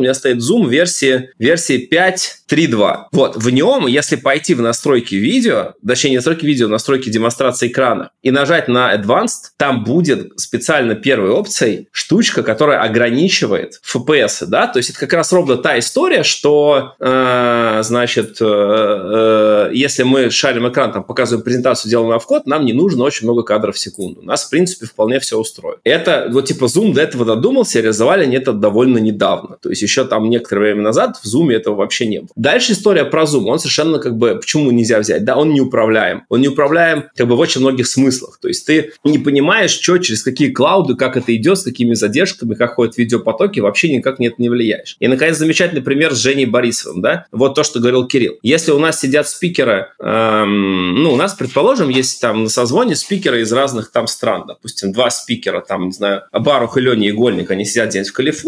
Speaker 3: меня стоит зум версии, версии 5.3.2. Вот, в нем, если пойти в настройки видео, точнее, не настройки видео, настройки демонстрации экрана, и нажать на Advanced, там будет специально первой опцией штучка, которая ограничивает FPS, да, то есть это как раз ровно та история, что, э, значит, э, э, если мы шарим экран, там, показываем презентацию, делаем на вход, нам не нужно очень много кадров в секунду. Нас, в принципе, вполне все устроит. Это, вот, типа, Zoom до этого додумался, реализовали они это довольно недавно. То есть еще там некоторое время назад в Zoom этого вообще не было. Дальше история про Zoom. Он совершенно как бы, почему нельзя взять? Да, он не управляем. Он не управляем как бы в очень многих смыслах. То есть ты не понимаешь, что, через какие клауды, как это идет, с какими задержками, как ходят видеопотоки, вообще никак нет не влияешь. И, наконец, замечательный пример с Женей Борисовым, да? Вот то, что говорил Кирилл. Если у нас сидят спикеры, эм, ну, у нас, предположим, есть там на созвоне спикеры из разных там стран, допустим, два спикера, там, не знаю, Барух и Леня Игольник, они сидят где-нибудь в Калифорнии,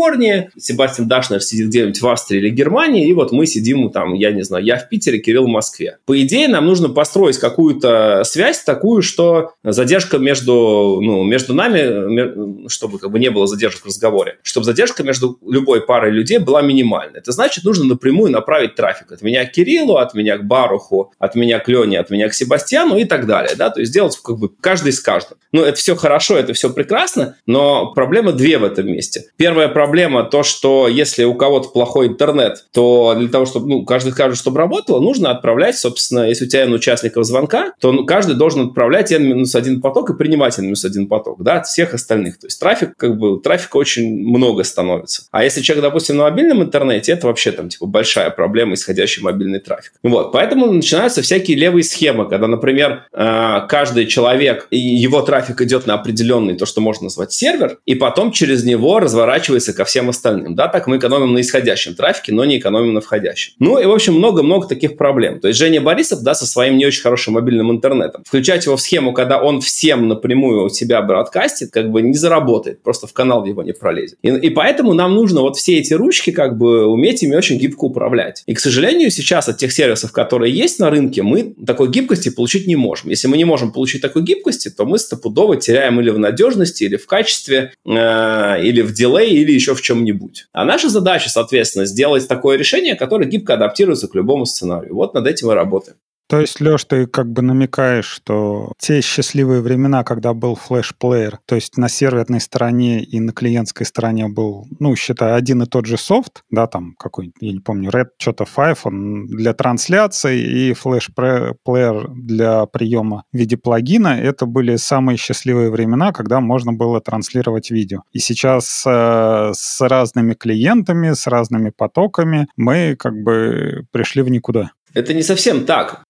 Speaker 3: Себастьян Дашнер сидит где-нибудь в Австрии или Германии, и вот мы сидим там, я не знаю, я в Питере, Кирилл в Москве. По идее, нам нужно построить какую-то связь такую, что задержка между, ну, между нами, чтобы как бы не было задержек в разговоре, чтобы задержка между любой парой людей была минимальной. Это значит, нужно напрямую направить трафик от меня к Кириллу, от меня к Баруху, от меня к Лене, от меня к Себастьяну и так далее, да, то есть сделать как бы каждый с каждым. Ну, это все хорошо, это все прекрасно, но проблема две в этом месте. Первая проблема то, что если у кого-то плохой интернет, то для того, чтобы ну, каждый скажет, чтобы работало, нужно отправлять, собственно, если у тебя N участников звонка, то каждый должен отправлять N-1 поток и принимать N-1 поток, да, от всех остальных. То есть трафик, как бы, трафика очень много становится. А если человек, допустим, на мобильном интернете, это вообще там, типа, большая проблема, исходящий мобильный трафик. Вот, поэтому начинаются всякие левые схемы, когда, например, э, каждый человек, его трафик идет на определенный, то, что можно назвать сервер, и потом через него разворачивается ко всем остальным. Да, так мы экономим на исходящем трафике, но не экономим на входящем. Ну и, в общем, много-много таких проблем. То есть Женя Борисов, да, со своим не очень хорошим мобильным интернетом, включать его в схему, когда он всем напрямую у себя бродкастит, как бы не заработает работает, просто в канал его не пролезет. И, и поэтому нам нужно вот все эти ручки как бы уметь ими очень гибко управлять. И, к сожалению, сейчас от тех сервисов, которые есть на рынке, мы такой гибкости получить не можем. Если мы не можем получить такой гибкости, то мы стопудово теряем или в надежности, или в качестве, э, или в дилей, или еще в чем-нибудь. А наша задача, соответственно, сделать такое решение, которое гибко адаптируется к любому сценарию. Вот над этим мы работаем.
Speaker 2: То есть, Леш, ты как бы намекаешь, что те счастливые времена, когда был флеш-плеер, то есть на серверной стороне и на клиентской стороне был, ну, считай, один и тот же софт, да, там какой-нибудь, я не помню, Red что-то 5, он для трансляции и флеш-плеер для приема в виде плагина, это были самые счастливые времена, когда можно было транслировать видео. И сейчас э, с разными клиентами, с разными потоками мы как бы пришли в никуда.
Speaker 3: Это не совсем так.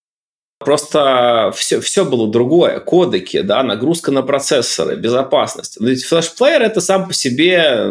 Speaker 3: Просто все, все было другое. Кодеки, да, нагрузка на процессоры, безопасность. Ведь флешплеер это сам по себе,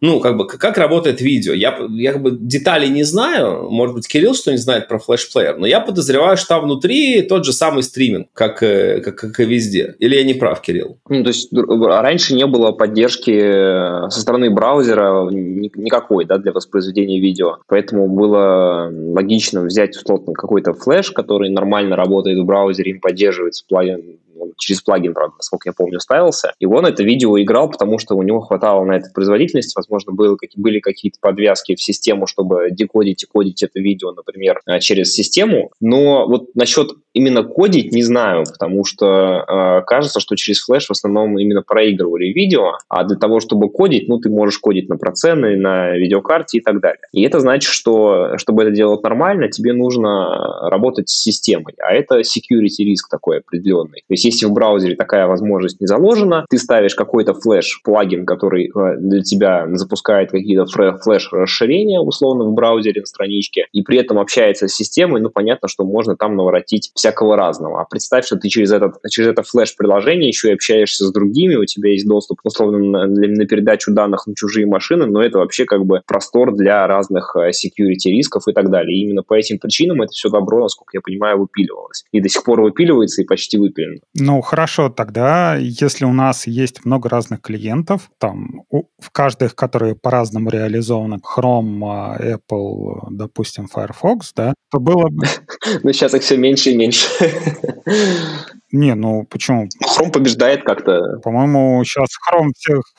Speaker 3: ну, как бы, как работает видео. Я, я как бы деталей не знаю. Может быть, Кирилл что-нибудь знает про флешплеер. Но я подозреваю, что там внутри тот же самый стриминг, как, э, как, как и везде. Или я не прав, Кирилл?
Speaker 4: Ну, то есть раньше не было поддержки э, со стороны браузера никакой, да, для воспроизведения видео. Поэтому было логично взять условно какой-то флеш, который нормально работает в браузере, им поддерживается плагин, он через плагин, правда, насколько я помню, ставился. И он это видео играл, потому что у него хватало на это производительность. Возможно, было, были какие-то подвязки в систему, чтобы декодить и кодить это видео, например, э, через систему. Но вот насчет именно кодить не знаю, потому что э, кажется, что через флеш в основном именно проигрывали видео, а для того, чтобы кодить, ну, ты можешь кодить на проценты, на видеокарте и так далее. И это значит, что чтобы это делать нормально, тебе нужно работать с системой, а это security риск такой определенный. То есть если в браузере такая возможность не заложена, ты ставишь какой-то флеш-плагин, который э, для тебя запускает какие-то флеш-расширения, условно, в браузере на страничке, и при этом общается с системой, ну, понятно, что можно там наворотить всякого разного. А представь, что ты через, этот, через это флеш-приложение еще и общаешься с другими, у тебя есть доступ, условно, на, на передачу данных на чужие машины, но это вообще как бы простор для разных э, security рисков и так далее. И именно по этим причинам это все добро, насколько я понимаю, выпиливалось. И до сих пор выпиливается и почти выпилено.
Speaker 2: Ну, хорошо, тогда, если у нас есть много разных клиентов, там, у, в каждых, которые по-разному реализованы, Chrome, а, Apple, допустим, Firefox, да, то было бы...
Speaker 4: Ну, сейчас их все меньше и меньше.
Speaker 2: Не, ну почему?
Speaker 4: Chrome побеждает как-то.
Speaker 2: По-моему, сейчас Chrome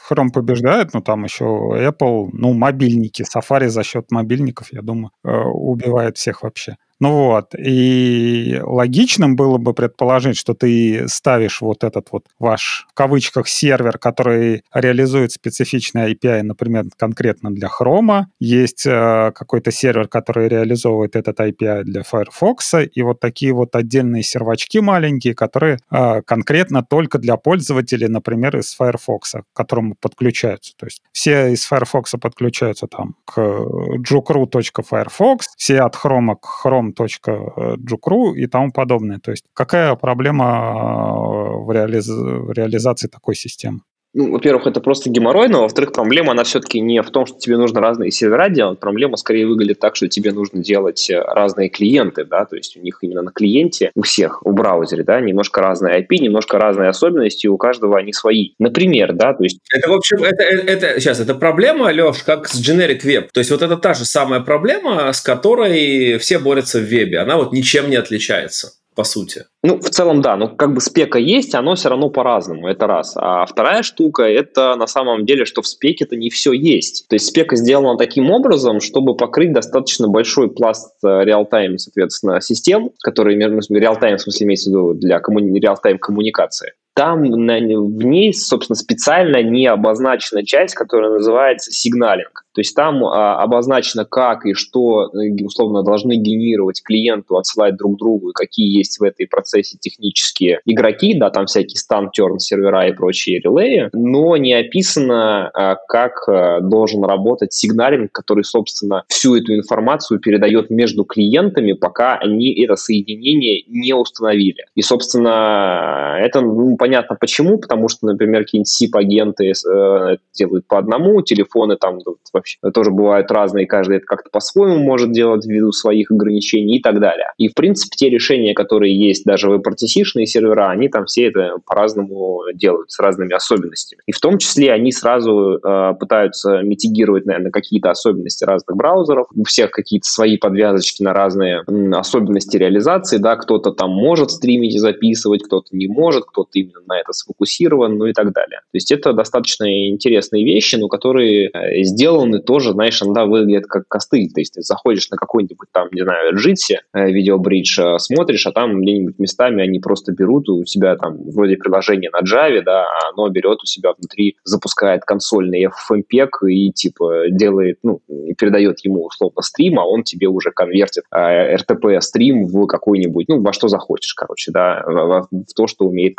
Speaker 2: Chrome побеждает, но там еще Apple, ну, мобильники, Safari за счет мобильников, я думаю, э, убивает всех вообще. Ну вот, и логичным было бы предположить, что ты ставишь вот этот вот ваш, в кавычках, сервер, который реализует специфичный API, например, конкретно для Chrome, есть э, какой-то сервер, который реализовывает этот API для Firefox, и вот такие вот отдельные сервачки маленькие, которые э, конкретно только для пользователей, например, из Firefox, к которому подключаются. То есть все из Firefox подключаются там к jukru.firefox, все от Chrome к Chrome com.jukru и тому подобное. То есть какая проблема э, в, реализ... в реализации такой системы?
Speaker 4: Ну, во-первых, это просто геморрой, но во-вторых, проблема, она все-таки не в том, что тебе нужно разные сервера делать, проблема скорее выглядит так, что тебе нужно делать э, разные клиенты, да, то есть у них именно на клиенте, у всех, у браузере, да, немножко разные IP, немножко разные особенности, у каждого они свои. Например, да, то есть...
Speaker 3: Это, в общем, это, это, сейчас, это проблема, Леш, как с generic web, то есть вот это та же самая проблема, с которой все борются в вебе, она вот ничем не отличается по сути.
Speaker 4: Ну, в целом, да. Ну, как бы спека есть, оно все равно по-разному, это раз. А вторая штука, это на самом деле, что в спеке-то не все есть. То есть спека сделана таким образом, чтобы покрыть достаточно большой пласт э, реал-тайм, соответственно, систем, которые, реал-тайм, в смысле, имеется в виду для коммуни- реал-тайм коммуникации там на, в ней, собственно, специально не обозначена часть, которая называется сигналинг. То есть там а, обозначено, как и что, э, условно, должны генерировать клиенту, отсылать друг другу, и какие есть в этой процессе технические игроки, да, там всякие стан, терн, сервера и прочие релеи, но не описано, а, как а, должен работать сигналинг, который, собственно, всю эту информацию передает между клиентами, пока они это соединение не установили. И, собственно, это ну, понятно почему, потому что, например, какие-нибудь SIP-агенты э, делают по одному, телефоны там вообще тоже бывают разные, каждый это как-то по-своему может делать ввиду своих ограничений и так далее. И, в принципе, те решения, которые есть даже в RTC-шные сервера, они там все это по-разному делают, с разными особенностями. И в том числе они сразу э, пытаются митигировать, наверное, какие-то особенности разных браузеров. У всех какие-то свои подвязочки на разные м, особенности реализации, да, кто-то там может стримить и записывать, кто-то не может, кто-то именно на это сфокусирован, ну и так далее. То есть это достаточно интересные вещи, но которые э, сделаны тоже, знаешь, иногда выглядят как косты. То есть ты заходишь на какой-нибудь там, не знаю, Jitsi, э, видеобридж, э, смотришь, а там где-нибудь местами они просто берут у себя там вроде приложение на Java, да, а оно берет у себя внутри, запускает консольный FFmpeg и типа делает, ну, передает ему условно стрим, а он тебе уже конвертит э, RTP стрим в какой-нибудь, ну, во что захочешь, короче, да, в, в то, что умеет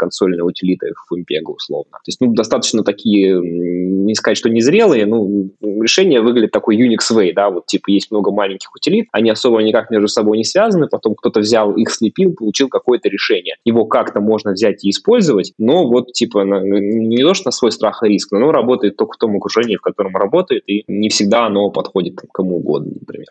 Speaker 4: консольная утилита FFmpeg условно. То есть, ну, достаточно такие, не сказать, что незрелые, ну, решение выглядит такой Unix way, да, вот типа есть много маленьких утилит, они особо никак между собой не связаны, потом кто-то взял их, слепил, получил какое-то решение. Его как-то можно взять и использовать, но вот типа не то, что на свой страх и риск, но оно работает только в том окружении, в котором работает, и не всегда оно подходит кому угодно, например.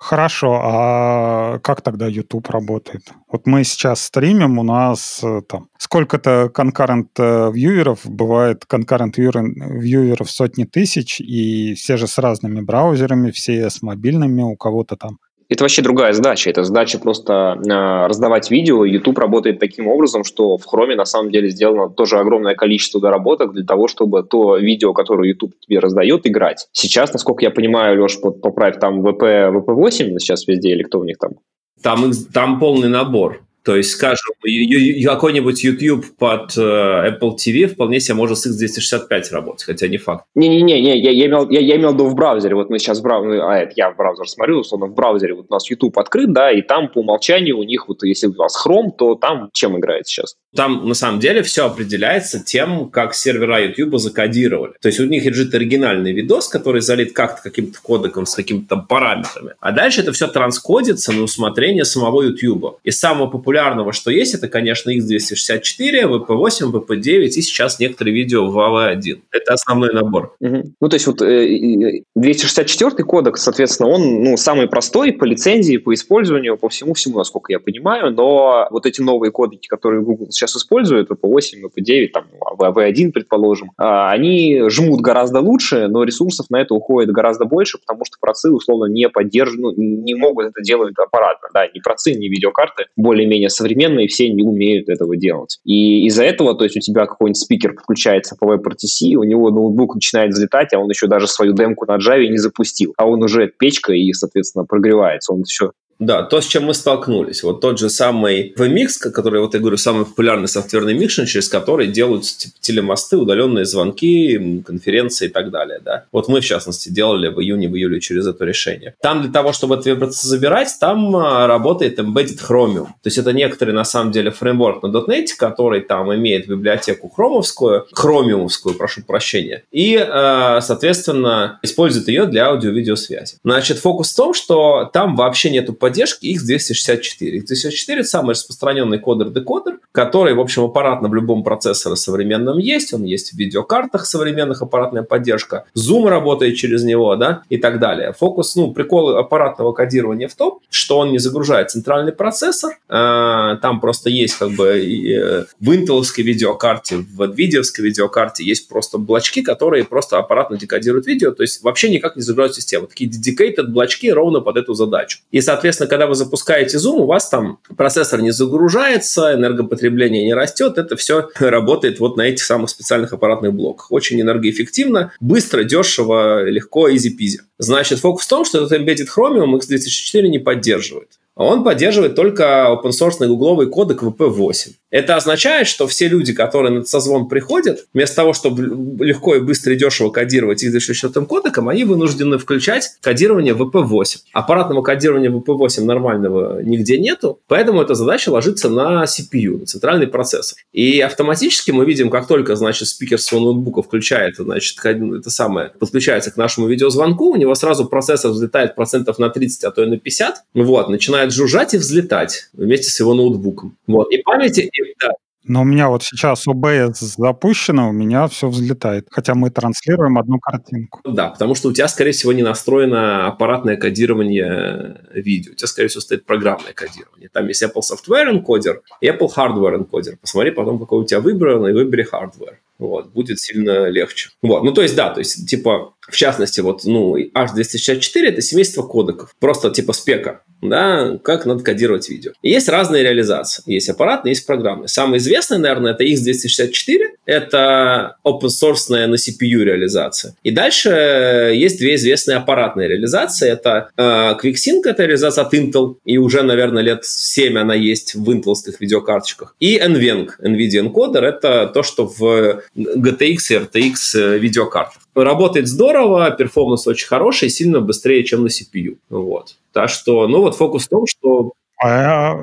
Speaker 2: Хорошо, а как тогда YouTube работает? Вот мы сейчас стримим, у нас э, там сколько-то concurrent э, вьюеров, бывает concurrent вьюеров сотни тысяч, и все же с разными браузерами, все с мобильными, у кого-то там
Speaker 4: это вообще другая задача. Это задача просто э, раздавать видео. YouTube работает таким образом, что в Chrome на самом деле сделано тоже огромное количество доработок для того, чтобы то видео, которое YouTube тебе раздает, играть. Сейчас, насколько я понимаю, Леш, поправь там VP, VP8 сейчас везде или кто у них там?
Speaker 3: Там, там полный набор. То есть, скажем, какой-нибудь YouTube под э, Apple TV вполне себе может с X265 работать, хотя не факт.
Speaker 4: Не-не-не, я, я, имел, я, я имел в виду в браузере. Вот мы сейчас в браузере, а это я в браузер смотрю, условно, в браузере вот у нас YouTube открыт, да, и там по умолчанию у них, вот если у вас Chrome, то там чем играет сейчас?
Speaker 3: Там, на самом деле, все определяется тем, как сервера YouTube закодировали. То есть у них лежит оригинальный видос, который залит как-то каким-то кодеком с какими-то параметрами. А дальше это все транскодится на усмотрение самого YouTube. И самого популярного популярного, что есть, это, конечно, X264, VP8, VP9 и сейчас некоторые видео в AV1. Это основной набор.
Speaker 4: Угу. Ну, то есть вот э, 264 кодек, соответственно, он ну, самый простой по лицензии, по использованию, по всему-всему, насколько я понимаю, но вот эти новые кодеки, которые Google сейчас использует, VP8, VP9, там, AV1, предположим, а, они жмут гораздо лучше, но ресурсов на это уходит гораздо больше, потому что процы, условно, не поддерживают, ну, не могут это делать аппаратно, да, ни процы, ни видеокарты более-менее более современные, все не умеют этого делать. И из-за этого, то есть у тебя какой-нибудь спикер подключается по WebRTC, у него ноутбук начинает взлетать, а он еще даже свою демку на Java не запустил. А он уже печка и, соответственно, прогревается. Он еще
Speaker 3: да, то, с чем мы столкнулись. Вот тот же самый VMix, который, вот я говорю, самый популярный софтверный микшер, через который делаются типа, телемосты, удаленные звонки, конференции и так далее. Да? Вот мы, в частности, делали в июне, в июле через это решение. Там для того, чтобы это вибрацию забирать, там а, работает embedded Chromium. То есть это некоторый, на самом деле, фреймворк на .NET, который там имеет библиотеку хромовскую, хромиумскую, прошу прощения, и, а, соответственно, использует ее для аудио-видеосвязи. Значит, фокус в том, что там вообще нету поддержки x264. x264 это самый распространенный кодер-декодер, который, в общем, аппаратно в любом процессоре современном есть. Он есть в видеокартах современных, аппаратная поддержка. Zoom работает через него, да, и так далее. Фокус, ну, прикол аппаратного кодирования в том, что он не загружает центральный процессор. А, там просто есть как бы э, в интеловской видеокарте, в NVIDIA видеокарте есть просто блочки, которые просто аппаратно декодируют видео, то есть вообще никак не загружают систему. Такие dedicated блочки ровно под эту задачу. И, соответственно, соответственно, когда вы запускаете Zoom, у вас там процессор не загружается, энергопотребление не растет, это все работает вот на этих самых специальных аппаратных блоках. Очень энергоэффективно, быстро, дешево, легко, easy-peasy. Значит, фокус в том, что этот Embedded Chromium X264 не поддерживает он поддерживает только open source гугловый кодек VP8. Это означает, что все люди, которые на созвон приходят, вместо того, чтобы легко и быстро и дешево кодировать их защищенным кодеком, они вынуждены включать кодирование VP8. Аппаратного кодирования VP8 нормального нигде нету, поэтому эта задача ложится на CPU, на центральный процессор. И автоматически мы видим, как только, значит, спикер своего ноутбука включает, значит, это самое, подключается к нашему видеозвонку, у него сразу процессор взлетает процентов на 30, а то и на 50, вот, начинает жужжать и взлетать вместе с его ноутбуком. Вот, и памяти, и, да,
Speaker 2: Но у меня вот сейчас OBS запущено, у меня все взлетает, хотя мы транслируем одну картинку.
Speaker 3: Да, потому что у тебя, скорее всего, не настроено аппаратное кодирование видео. У тебя, скорее всего, стоит программное кодирование. Там есть Apple Software Encoder и Apple Hardware Encoder. Посмотри потом, какой у тебя выбран, и выбери hardware вот, будет сильно легче. Вот, ну то есть, да, то есть, типа, в частности, вот, ну, H264 это семейство кодеков, просто типа спека, да, как надо кодировать видео. И есть разные реализации. Есть аппаратные, есть программные. Самый известный, наверное, это X264, это open source на CPU реализация. И дальше есть две известные аппаратные реализации. Это э, QuickSync, это реализация от Intel, и уже, наверное, лет 7 она есть в интелских видеокарточках. И NVENC, NVIDIA Encoder, это то, что в GTX и RTX э, видеокартах. Работает здорово, перформанс очень хороший, сильно быстрее, чем на CPU. Вот. Так что, ну вот фокус в том, что...
Speaker 2: А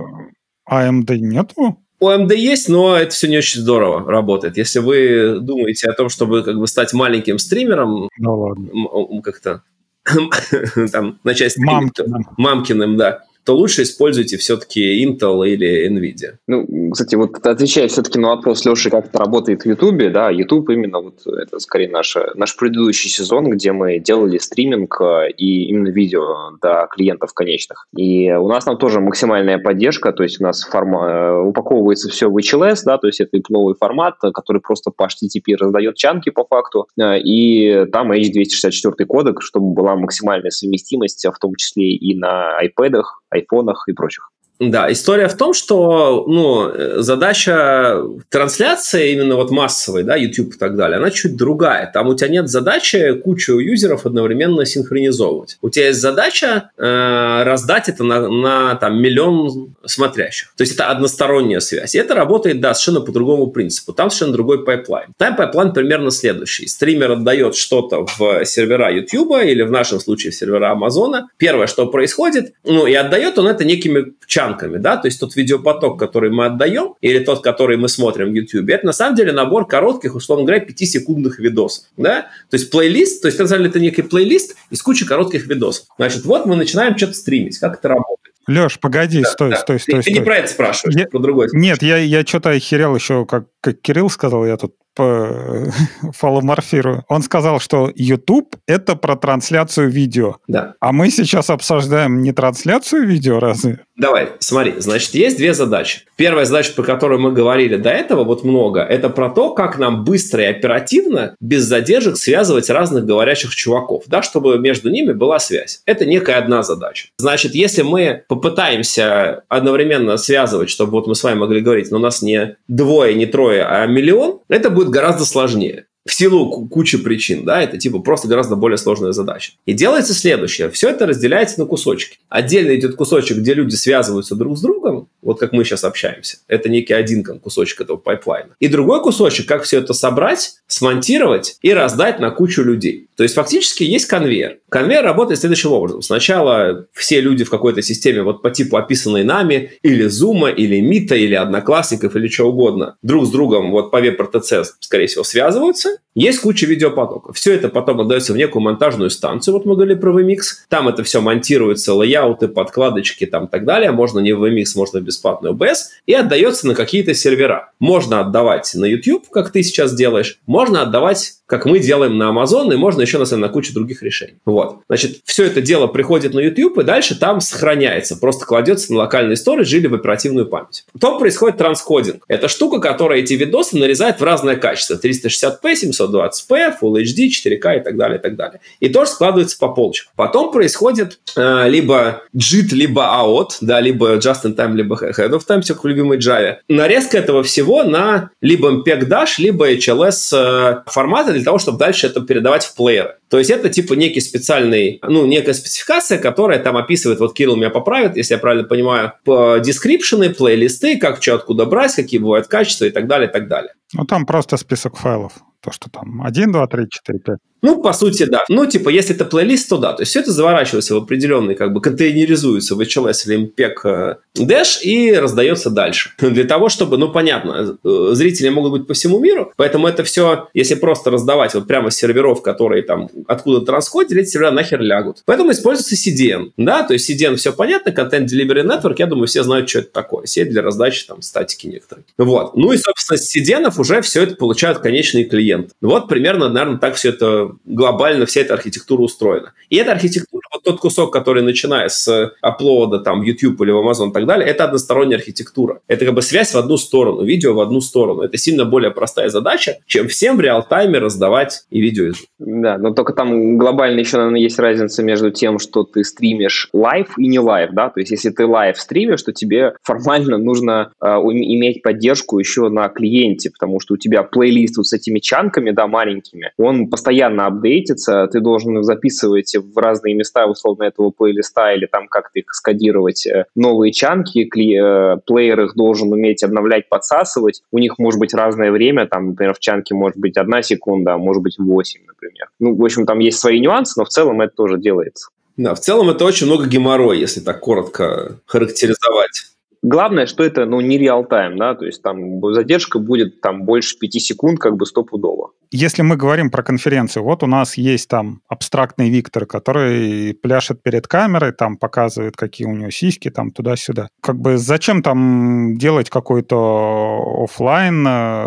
Speaker 2: AMD а нету?
Speaker 3: У AMD есть, но это все не очень здорово работает. Если вы думаете о том, чтобы как бы стать маленьким стримером,
Speaker 2: ну, ладно.
Speaker 3: как-то там начать стримить, Мамкиным. Мамкиным, да, то лучше используйте все-таки Intel или NVIDIA.
Speaker 4: Ну, кстати, вот отвечая все-таки на вопрос Леши, как это работает в YouTube, да, YouTube именно вот это скорее наш, наш предыдущий сезон, где мы делали стриминг э, и именно видео до клиентов конечных. И у нас там тоже максимальная поддержка, то есть у нас форма, э, упаковывается все в HLS, да, то есть это пловый формат, который просто по HTTP раздает чанки по факту, э, и там H264 кодек, чтобы была максимальная совместимость, в том числе и на iPad, айфонах и прочих.
Speaker 3: Да, история в том, что ну, задача трансляции именно вот массовой, да, YouTube и так далее, она чуть другая. Там у тебя нет задачи кучу юзеров одновременно синхронизовывать. У тебя есть задача э, раздать это на, на там, миллион смотрящих. То есть это односторонняя связь. И это работает, да, совершенно по другому принципу. Там совершенно другой pipeline. Там pipeline примерно следующий. Стример отдает что-то в сервера YouTube или в нашем случае в сервера Амазона. Первое, что происходит, ну и отдает он это некими чатами chunk ами, да, то есть тот видеопоток, который мы отдаем, или тот, который мы смотрим в YouTube, это на самом деле набор коротких, условно говоря, 5-секундных видосов, да, то есть плейлист, то есть на самом деле это некий плейлист из кучи коротких видосов. Значит, вот мы начинаем что-то стримить, как это работает.
Speaker 2: Леш, погоди, да, стой, да. стой, стой. Ты,
Speaker 3: стой.
Speaker 2: ты
Speaker 3: не про это спрашиваешь,
Speaker 2: я...
Speaker 3: про другое.
Speaker 2: Нет, я, я что-то охерел еще, как, как Кирилл сказал, я тут фаломорфирую. Он сказал, что YouTube — это про трансляцию видео.
Speaker 3: Да.
Speaker 2: А мы сейчас обсуждаем не трансляцию видео, разве?
Speaker 3: Давай, смотри. Значит, есть две задачи. Первая задача, про которую мы говорили до этого, вот много, это про то, как нам быстро и оперативно, без задержек, связывать разных говорящих чуваков, да, чтобы между ними была связь. Это некая одна задача. Значит, если мы попытаемся одновременно связывать, чтобы вот мы с вами могли говорить, но у нас не двое, не трое, а миллион, это будет гораздо сложнее в силу кучи причин, да, это типа просто гораздо более сложная задача. И делается следующее. Все это разделяется на кусочки. Отдельно идет кусочек, где люди связываются друг с другом, вот как мы сейчас общаемся. Это некий один кусочек этого pipeline а. И другой кусочек, как все это собрать, смонтировать и раздать на кучу людей. То есть фактически есть конвейер. Конвейер работает следующим образом. Сначала все люди в какой-то системе вот по типу описанной нами, или Zoom, или Meet а, или Одноклассников, или что угодно, друг с другом вот по WebRTC, скорее всего, связываются, есть куча видеопотоков. Все это потом отдается в некую монтажную станцию, вот мы говорили про vMix. Там это все монтируется, лейауты, подкладочки там и так далее. Можно не в VMix, можно в бесплатный OBS. И отдается на какие-то сервера. Можно отдавать на YouTube, как ты сейчас делаешь. Можно отдавать как мы делаем на Amazon, и можно еще, на самом деле, на кучу других решений. Вот. Значит, все это дело приходит на YouTube, и дальше там сохраняется, просто кладется на локальный сторидж или в оперативную память. Потом происходит транскодинг. Это штука, которая эти видосы нарезает в разное качество. 360p, 720p, Full HD, 4K и так далее, и так далее. И тоже складывается по полочкам. Потом происходит э, либо JIT, либо AOT, да, либо Just in Time, либо Head of Time, все как в любимой Java. Нарезка этого всего на либо MPEG Dash, либо HLS э, форматы, для того, чтобы дальше это передавать в плееры. То есть это типа некий специальный, ну, некая спецификация, которая там описывает, вот Кирилл меня поправит, если я правильно понимаю, по description ы, плейлисты, как что откуда брать, какие бывают качества и так далее, и так далее.
Speaker 2: Ну, там просто список файлов. То, что там 1, 2, 3, 4, 5.
Speaker 3: Ну, по сути, да. Ну, типа, если это плейлист, то да. То есть все это заворачивается в определенный, как бы контейнеризуется в HLS или MPEG э, DASH и раздается дальше. Для того, чтобы, ну, понятно, э, зрители могут быть по всему миру, поэтому это все, если просто раздавать вот прямо с серверов, которые там откуда-то расходят, эти сервера нахер лягут. Поэтому используется CDN, да, то есть CDN все понятно, Content Delivery Network, я думаю, все знают, что это такое. Сеть для раздачи там статики некоторые. Вот. Ну и, собственно, с CDN уже все это получают конечные клиенты. Вот примерно, наверное, так все это глобально вся эта архитектура устроена. И эта архитектура, вот тот кусок, который начиная с upload а там YouTube или в Amazon и так далее, это односторонняя архитектура. Это как бы связь в одну сторону, видео в одну сторону. Это сильно более простая задача, чем всем в real-time е раздавать и видео.
Speaker 4: Да, но только там глобально еще, наверное, есть разница между тем, что ты стримишь live и не live, да, то есть если ты live стримишь, то тебе формально нужно э, иметь поддержку еще на клиенте, потому что у тебя плейлист вот с этими chunk ами, да, маленькими, он постоянно апдейтится, ты должен записывать в разные места, условно, этого плейлиста или там как-то их скодировать э, новые чанки, э, плеер их должен уметь обновлять, подсасывать, у них может быть разное время, там, например, в чанке может быть одна секунда, а может быть 8, например. Ну, в общем, там есть свои нюансы, но в целом это тоже делается.
Speaker 3: Да, в целом это очень много геморроя, если так коротко характеризовать.
Speaker 4: Главное, что это ну, не реал-тайм, да, то есть там задержка будет там больше 5 секунд как бы стопудово.
Speaker 2: Если мы говорим про конференцию, вот у нас есть там абстрактный Виктор, который пляшет перед камерой, там показывает, какие у него сиськи, там туда-сюда. Как бы зачем там делать какой-то офлайн, э,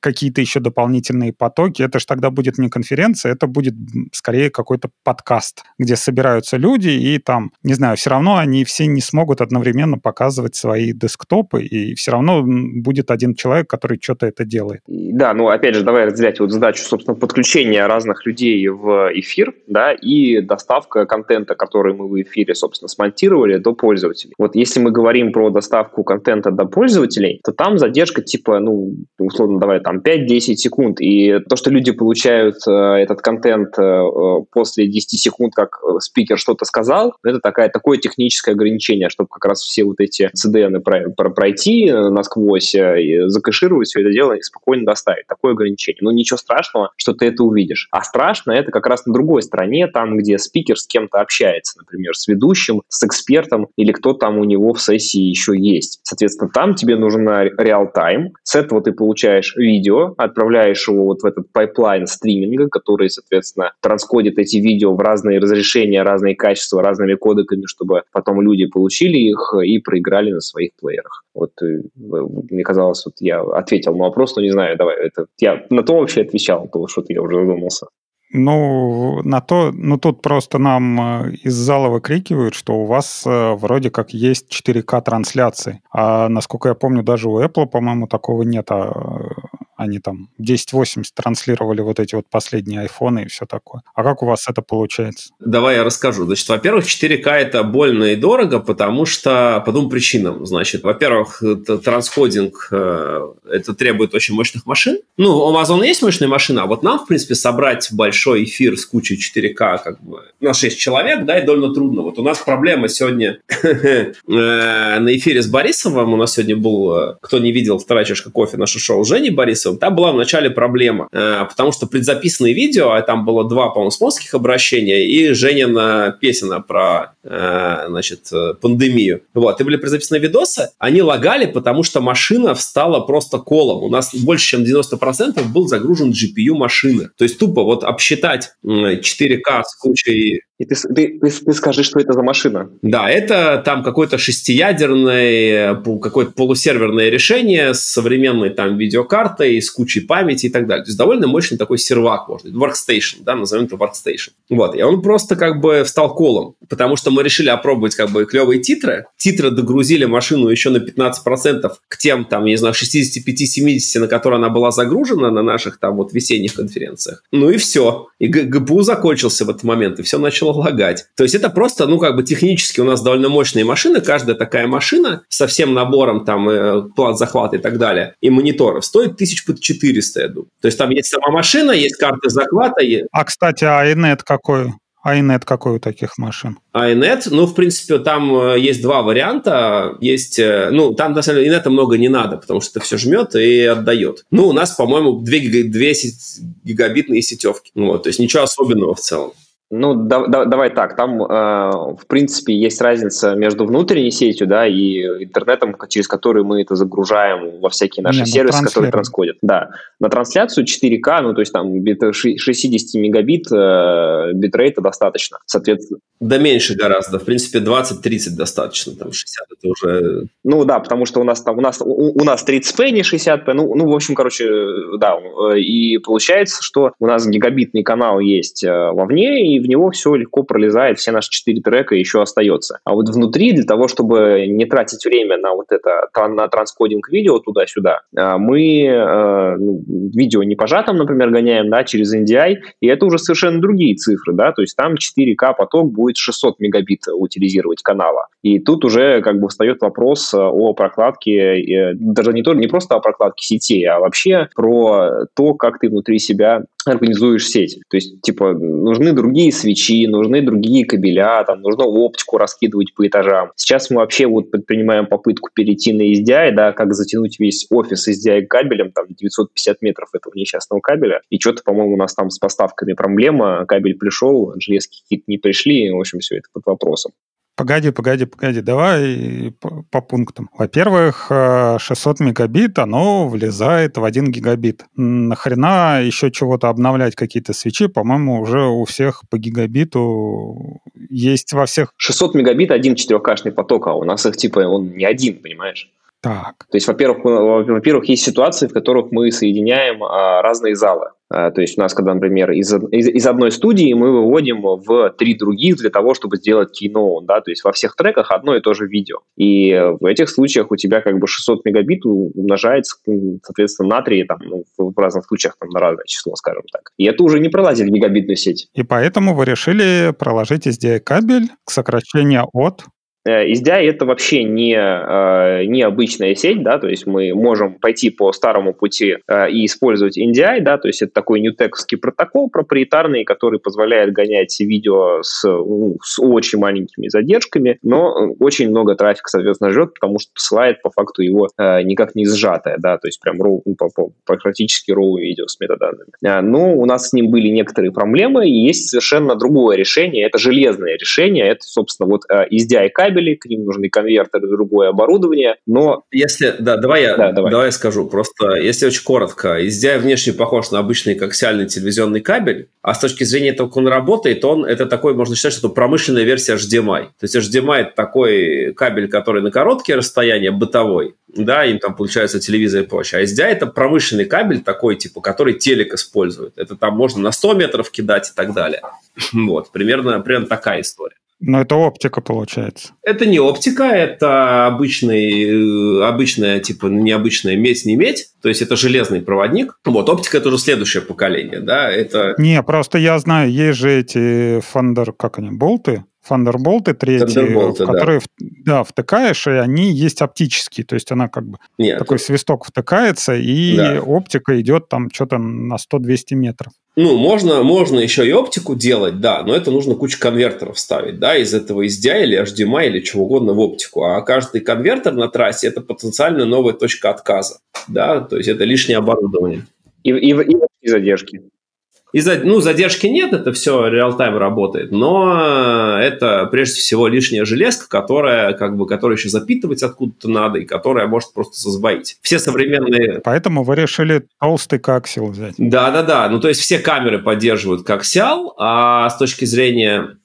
Speaker 2: какие-то еще дополнительные потоки? Это же тогда будет не конференция, это будет скорее какой-то подкаст, где собираются люди, и там, не знаю, все равно они все не смогут одновременно показывать свои десктопы, и все равно будет один человек, который что-то это делает.
Speaker 4: Да, ну опять же, давай разделять вот задачу, собственно, подключения разных людей в эфир, да, и доставка контента, который мы в эфире, собственно, смонтировали до пользователей. Вот если мы говорим про доставку контента до пользователей, то там задержка типа, ну, условно, давай там 5-10 секунд, и то, что люди получают э, этот контент э, после 10 секунд, как спикер что-то сказал, это такая, такое техническое ограничение, чтобы как раз все вот эти CDN пройти насквозь, и закэшировать все это дело и спокойно доставить. Такое ограничение. Но ничего страшного, что ты это увидишь. А страшно это как раз на другой стороне, там, где спикер с кем-то общается, например, с ведущим, с экспертом или кто там у него в сессии еще есть. Соответственно, там тебе нужен real-time. С этого ты получаешь видео, отправляешь его вот в этот пайплайн стриминга, который, соответственно, транскодит эти видео в разные разрешения, разные качества, разными кодеками, чтобы потом люди получили их и проиграли на своих плеерах. Вот э, мне казалось, вот я ответил на вопрос, но не знаю, давай, это я на то вообще отвечал, то что-то я уже задумался.
Speaker 2: Ну, на то, ну тут просто нам э, из зала выкрикивают, что у вас э, вроде как есть 4К трансляции. А насколько я помню, даже у Apple, по-моему, такого нет. А они там 1080 транслировали вот эти вот последние айфоны и все такое. А как у вас это получается?
Speaker 3: Давай я расскажу. Значит, во-первых, 4К это больно и дорого, потому что по двум причинам. Значит, во-первых, трансходинг э, это требует очень мощных машин. Ну, у Amazon есть мощные машины, а вот нам, в принципе, собрать большой эфир с кучей 4К как бы на 6 человек, да, и довольно трудно. Вот у нас проблема сегодня э, на эфире с Борисовым. У нас сегодня был, э, кто не видел, вторая чашка кофе, наше шоу Жени Борисов Netflix, там была вначале проблема, э, потому что предзаписанные видео, а там было два, по-моему, спонсорских обращения и Женина песена про, значит, э, пандемию. Вот, и были предзаписаны видосы, они лагали, потому что машина встала просто колом. У нас больше, чем 90% был загружен GPU машины. То есть тупо вот обсчитать 4К с кучей
Speaker 4: и ты, ты, ты, ты скажи, что это за машина.
Speaker 3: Да, это там какое-то шестиядерное, какое-то полусерверное решение с современной там видеокартой, с кучей памяти и так далее. То есть довольно мощный такой сервак, быть, workstation, да, назовем это workstation. Вот, и он просто как бы встал колом, потому что мы решили опробовать как бы клевые титры. Титры догрузили машину еще на 15% к тем, там, не знаю, 65-70, на которые она была загружена на наших там вот весенних конференциях. Ну и все. И ГПУ закончился в этот момент, и все начало лагать. То есть это просто, ну, как бы технически у нас довольно мощные машины. Каждая такая машина со всем набором там э, плат захвата и так далее, и мониторов стоит 1400, я думаю. То есть там есть сама машина, есть карты захвата.
Speaker 2: А, кстати, а инет какой? INet какой у таких машин?
Speaker 3: INet, ну, в принципе, там э, есть два варианта. Есть, э, ну, там, на самом деле, iNet много не надо, потому что это все жмет и отдает. Ну, у нас, по-моему, две, две гигабитные сетевки. Вот, то есть ничего особенного в целом.
Speaker 4: Ну, да, да, давай так, там, э, в принципе, есть разница между внутренней сетью, да, и интернетом, через который мы это загружаем во всякие наши Не, сервисы, которые транскодят. Да, на трансляцию 4К, ну, то есть там 60 мегабит э, битрейта достаточно, соответственно.
Speaker 3: Да меньше гораздо, в принципе, 20-30 достаточно, там 60 это уже...
Speaker 4: Ну, да, потому что у нас там, у нас, у, у нас 30p, не 60p, ну, ну, в общем, короче, да, и получается, что у нас гигабитный канал есть э, вовне, и в него все легко пролезает, все наши четыре трека еще остается. А вот внутри, для того, чтобы не тратить время на вот это, на транскодинг видео туда-сюда, а, мы э, видео не пожатым, например, гоняем, да, через NDI, и это уже совершенно другие цифры, да, то есть там 4К поток будет 600 мегабит утилизировать канала. И тут уже как бы встает вопрос о прокладке, даже не, то, не просто о прокладке сетей, а вообще про то, как ты внутри себя организуешь сеть. То есть, типа, нужны другие свечи, нужны другие кабеля, там, нужно оптику раскидывать по этажам. Сейчас мы вообще вот предпринимаем попытку перейти на SDI, да, как затянуть весь офис SDI кабелем, там, 950 метров этого несчастного кабеля. И что-то, по-моему, у нас там с поставками проблема, кабель пришел, железки какие-то не пришли, в общем, все это под вопросом.
Speaker 2: Погоди, погоди, погоди, давай по, пунктам. Во-первых, 600 э, мегабит, оно влезает в 1 гигабит. Нахрена еще чего-то обновлять, какие-то свечи? По-моему, уже у всех по гигабиту есть во всех...
Speaker 4: 600 мегабит один 4К поток, а у нас их типа он не один, понимаешь?
Speaker 2: Так.
Speaker 4: То есть, во-первых, во-первых, есть ситуации, в которых мы соединяем а, разные залы. А, то есть у нас, когда, например, из, из, из одной студии мы выводим в три других для того, чтобы сделать кино, да, то есть во всех треках одно и то же видео. И в этих случаях у тебя как бы 600 мегабит умножается, соответственно, на 3, там, ну, в разных случаях там, на разное число, скажем так. И это уже не пролазит в гигабитную сеть.
Speaker 2: И поэтому вы решили проложить SDI-кабель к сокращению от
Speaker 4: SDI э, это вообще не, э, не обычная сеть, да, то есть мы можем пойти по старому пути э, и использовать NDI, да, то есть это такой ньютековский протокол проприетарный, который позволяет гонять видео с, с очень маленькими задержками, но очень много трафика, соответственно, ждет, потому что посылает по факту его никак не сжатое, да, то есть прям роу, ну, практически роу видео с метаданными. Но у нас с ним были некоторые проблемы, и есть совершенно другое решение, это железное решение, это, собственно, вот SDI кабель, кабели, к ним нужны конвертеры, другое оборудование, но...
Speaker 3: Если, да, давай я, да, давай. давай я скажу, просто если очень коротко, SDI внешне похож на обычный коаксиальный телевизионный кабель, а с точки зрения того, как он работает, он, это такой, можно считать, что это промышленная версия HDMI. То есть HDMI это такой кабель, который на короткие расстояния, бытовой, да, им там получается телевизор и прочее. А SDI это промышленный кабель такой, типа, который телек использует. Это там можно на 100 метров кидать и так далее. Вот, примерно, примерно такая история.
Speaker 2: Но это оптика получается.
Speaker 3: Это не оптика, это обычный, э, обычная, типа, необычная медь, не медь. То есть это железный проводник. Вот, оптика – это уже следующее поколение, да, это...
Speaker 2: Не, просто я знаю, есть же эти фандер, как они, болты, Thunderbolt третий, в которые да. да, втыкаешь, и они есть оптические, то есть она как бы Нет. такой свисток втыкается, и да. оптика идет там что-то на 100-200 метров.
Speaker 3: Ну, можно, можно еще и оптику делать, да, но это нужно кучу конвертеров ставить, да, из этого SDI или HDMI или чего угодно в оптику. А каждый конвертер на трассе – это потенциально новая точка отказа, да, то есть это лишнее оборудование.
Speaker 4: И, и, и, и задержки.
Speaker 3: И ну, задержки нет, это все реал-тайм работает, но это прежде всего лишняя железка, которая, как бы, которая еще запитывать откуда-то надо и которая может просто созбоить. Все современные...
Speaker 2: Поэтому вы решили толстый коксил взять.
Speaker 3: Да-да-да, ну то есть все камеры поддерживают коксиал, а с точки зрения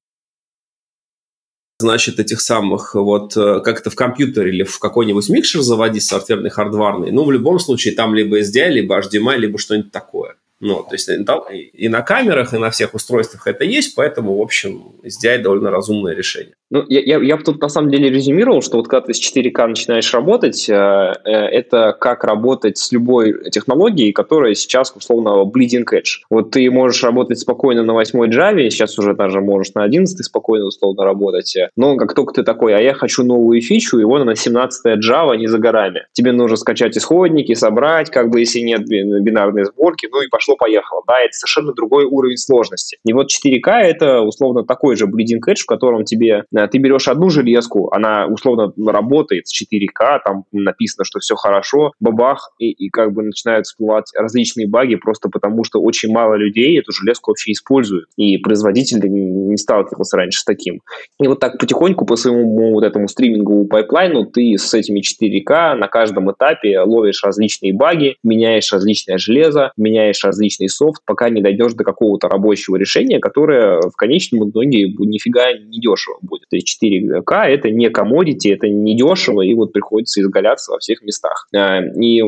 Speaker 3: значит, этих самых, вот, э, как это в компьютере или в какой-нибудь микшер заводить софтверный, хардварный, ну, в любом случае, там либо SDI, либо HDMI, либо что-нибудь такое. Ну, то есть и на камерах, и на всех устройствах это есть, поэтому, в общем, SDI довольно разумное решение.
Speaker 4: Ну, я, я, я бы тут на самом деле резюмировал, что вот когда ты с 4К начинаешь работать, э, э, это как работать с любой технологией, которая сейчас, условно, bleeding edge. Вот ты можешь работать спокойно на 8 Java, сейчас уже даже можешь на 11 спокойно, условно, работать, но как только ты такой, а я хочу новую фичу, и вон на 17 Java не за горами. Тебе нужно скачать исходники, собрать, как бы, если нет бинарной сборки, ну и пошло пошло-поехало. Да, это совершенно другой уровень сложности. И вот 4К это условно такой же bleeding edge, в котором тебе э, ты берешь одну железку, она условно работает с 4К, там написано, что все хорошо, бабах, и, и как бы начинают всплывать различные баги просто потому, что очень мало людей эту железку вообще используют. И производитель не сталкивался раньше с таким. И вот так потихоньку по своему вот этому стриминговому пайплайну ты с этими 4К на каждом этапе ловишь различные баги, меняешь различное железо, меняешь различный софт, пока не дойдешь до какого-то рабочего решения, которое в конечном итоге нифига не дешево будет. То есть 4К это не комодити, это не дешево, и вот приходится изгаляться во всех местах. А, и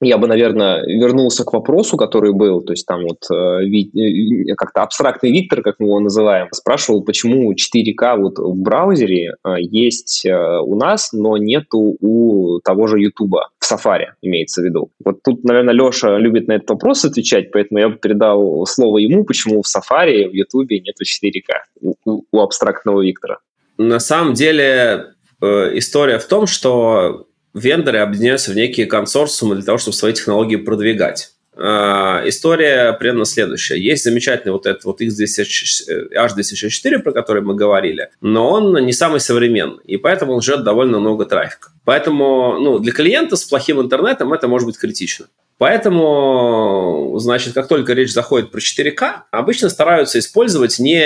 Speaker 4: я бы, наверное, вернулся к вопросу, который был, то есть там вот э, э, как-то абстрактный Виктор, как мы его называем, спрашивал, почему 4К вот в браузере э, есть у нас, но нету у того же Ютуба, в Safari имеется в виду. Вот тут, наверное, Леша любит на этот вопрос отвечать, поэтому я бы передал слово ему, почему в Safari, в Ютубе нету 4К у, у абстрактного Виктора.
Speaker 3: На самом деле история в том, что вендоры объединяются в некие консорциумы для того, чтобы свои технологии продвигать. А, история примерно следующая. Есть замечательный вот этот вот H264, про который мы говорили, но он не самый современный, и поэтому он ждет довольно много трафика. Поэтому ну, для клиента с плохим интернетом это может быть критично. Поэтому, значит, как только речь заходит про 4К, обычно стараются использовать не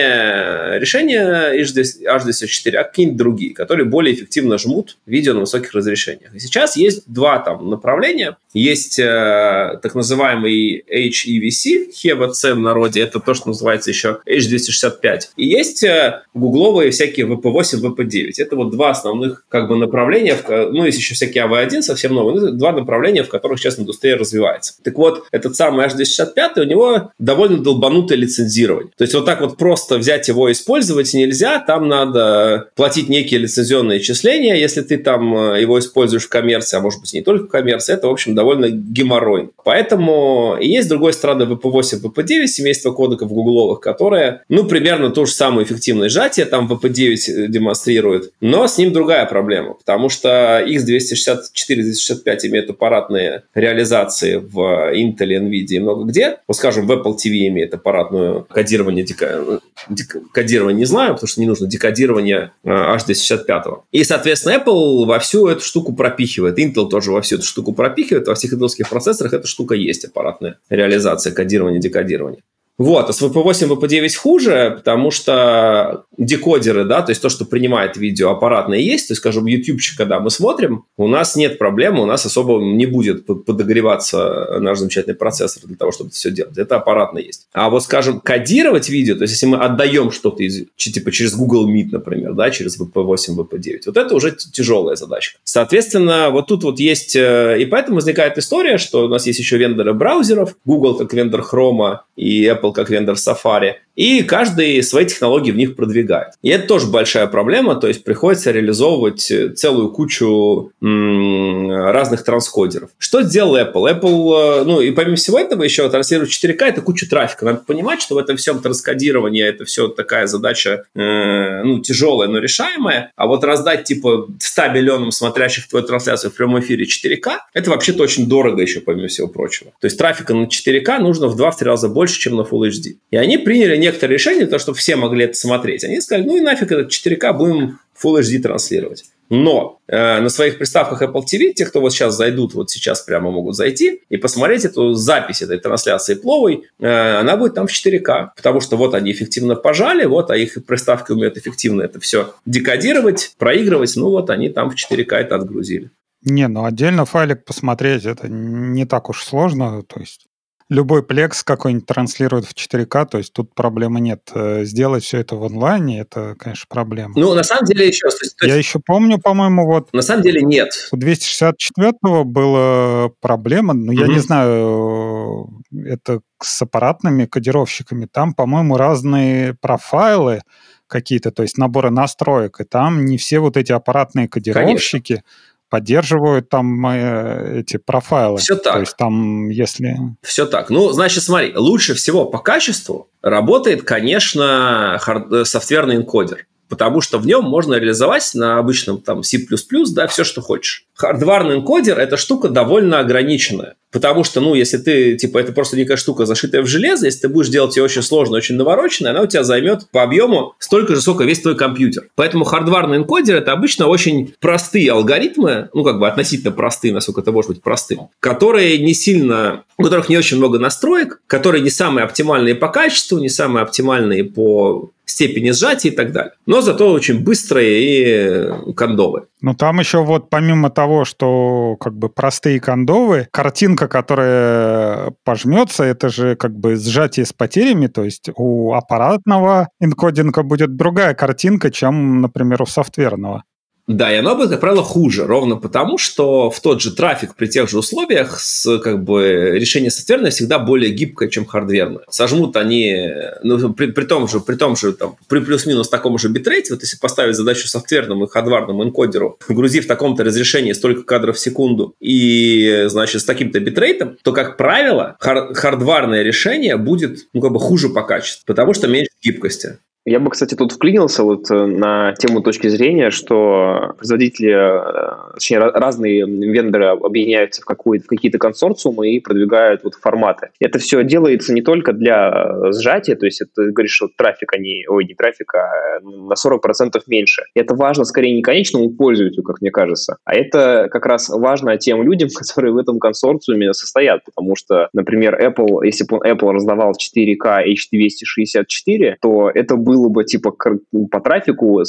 Speaker 3: решения H264, а какие-нибудь другие, которые более эффективно жмут видео на высоких разрешениях. И сейчас есть два там направления. Есть э, так называемый HEVC, HEVC в народе, это то, что называется еще H265. И есть э, гугловые всякие VP8, VP9. Это вот два основных как бы направления, ну, есть еще всякие AV1 совсем новые, ну, два направления, в которых сейчас индустрия развивается. Так вот, этот самый H265, у него довольно долбанутое лицензирование. То есть вот так вот просто взять его и использовать нельзя, там надо платить некие лицензионные числения, если ты там э, его используешь в коммерции, а может быть не только в коммерции, это, в общем, довольно геморрой. Поэтому и есть, с другой стороны, VP8, VP9, семейство кодеков гугловых, которые, ну, примерно то же самое эффективное сжатие там VP9 э, демонстрирует, но с ним другая проблема, потому что X264, 265 имеют аппаратные реализации в Intel, Nvidia и много где. Вот, скажем, в Apple TV имеет аппаратную кодирование, дека... Дек... кодирование не знаю, потому что не нужно декодирование H265. Э, и, соответственно, Apple во всю эту штуку пропихивает. Intel тоже во всю эту штуку пропихивает. Во всех интелских процессорах эта штука есть, аппаратная реализация кодирования, декодирования. Вот, а с VP8 VP9 хуже, потому что декодеры, да, то есть то, что принимает видео, аппаратное есть, то есть, скажем, ютубчик, когда мы смотрим, у нас нет проблемы, у нас особо не будет подогреваться наш замечательный процессор для того, чтобы это все делать. Это аппаратно есть. А вот, скажем, кодировать видео, то есть если мы отдаем что-то из, типа через Google Meet, например, да, через VP8, VP9, вот это уже тяжелая задача. Соответственно, вот тут вот есть, э, и поэтому возникает история, что у нас есть еще вендоры браузеров, Google как вендор Chrome и Apple Apple как вендор Safari, и каждый свои технологии в них продвигает. И это тоже большая проблема, то есть приходится реализовывать целую кучу м- разных транскодеров. Что сделал Apple? Apple, э, ну и помимо всего этого еще транслирует 4К, это куча трафика. Надо понимать, что в этом всем транскодировании это все такая задача, э, ну, тяжелая, но решаемая. А вот раздать типа 100 миллионам смотрящих твою трансляцию в прямом эфире 4К, это вообще-то очень дорого еще, помимо всего прочего. То есть трафика на 4К нужно в 2-3 раза больше, чем на Full HD. И они приняли некоторые решения, то, чтобы все могли это смотреть. Они сказали, ну и нафиг этот 4К будем Full HD транслировать. Но э, на своих приставках Apple TV, те, кто вот сейчас зайдут, вот сейчас прямо могут зайти и посмотреть эту запись этой трансляции пловой, э, она будет там в 4К, потому что вот они эффективно пожали, вот, а их приставки умеют эффективно это все декодировать, проигрывать, ну вот они там в 4К это отгрузили.
Speaker 2: Не, ну отдельно файлик посмотреть, это не так уж сложно, то есть любой плекс какой-нибудь транслирует в 4К, то есть тут проблемы нет. Э, сделать все это в онлайне, это, конечно, проблема.
Speaker 3: Ну, на самом деле еще... То есть,
Speaker 2: Я еще помню, по-моему, вот...
Speaker 3: На самом деле нет.
Speaker 2: У 264-го была проблема, но угу. я не знаю, это с аппаратными кодировщиками. Там, по-моему, разные профайлы какие-то, то есть наборы настроек, и там не все вот эти аппаратные кодировщики... Конечно поддерживают там э, эти профайлы.
Speaker 3: Все так.
Speaker 2: То есть там, если...
Speaker 3: Все так. Ну, значит, смотри, лучше всего по качеству работает, конечно, хард... Э, софтверный энкодер. Потому что в нем можно реализовать на обычном там C++, да, все, что хочешь. Хардварный энкодер – это штука довольно ограниченная. Потому что, ну, если ты, типа, это просто некая штука, зашитая в железо, если ты будешь делать ее очень сложно, очень навороченной, она у тебя займет по объему столько же, сколько весь твой компьютер. Поэтому хардварный энкодер – это обычно очень простые алгоритмы, ну, как бы относительно простые, насколько это может быть простым, которые не сильно, у которых не очень много настроек, которые не самые оптимальные по качеству, не самые оптимальные по степени сжатия и так далее. Но зато очень быстрые и кондовые.
Speaker 2: Ну, там еще вот помимо того, что как бы простые кондовы, картинка, которая пожмется, это же как бы сжатие с потерями, то есть у аппаратного энкодинга будет другая картинка, чем, например, у софтверного.
Speaker 3: Да, и оно будет, как правило, хуже, ровно потому, что в тот же трафик при тех же условиях с, как бы, решение софтверное всегда более гибкое, чем хардверное. Сожмут они, ну, при, при том же, при том же, там, при плюс-минус таком же битрейте, вот если поставить задачу софтверному и хардварному энкодеру, грузив в таком-то разрешении столько кадров в секунду и, значит, с таким-то битрейтом, то, как правило, хар- хардварное решение будет, ну, как бы хуже по качеству, потому что меньше гибкости.
Speaker 4: Я бы, кстати, тут вклинился вот э, на тему точки зрения, что производители, э, точнее, разные вендоры объединяются в, в какие-то консорциумы и продвигают вот форматы. Это все делается не только для э, сжатия, то есть это, говоришь, что трафик, они, ой, не трафик, а на 40% меньше. Это важно скорее не конечному пользователю, как мне кажется, а это как раз важно тем людям, которые в этом консорциуме состоят, потому что, например, Apple, если бы Apple раздавал 4K H264, то это было было бы типа по трафику,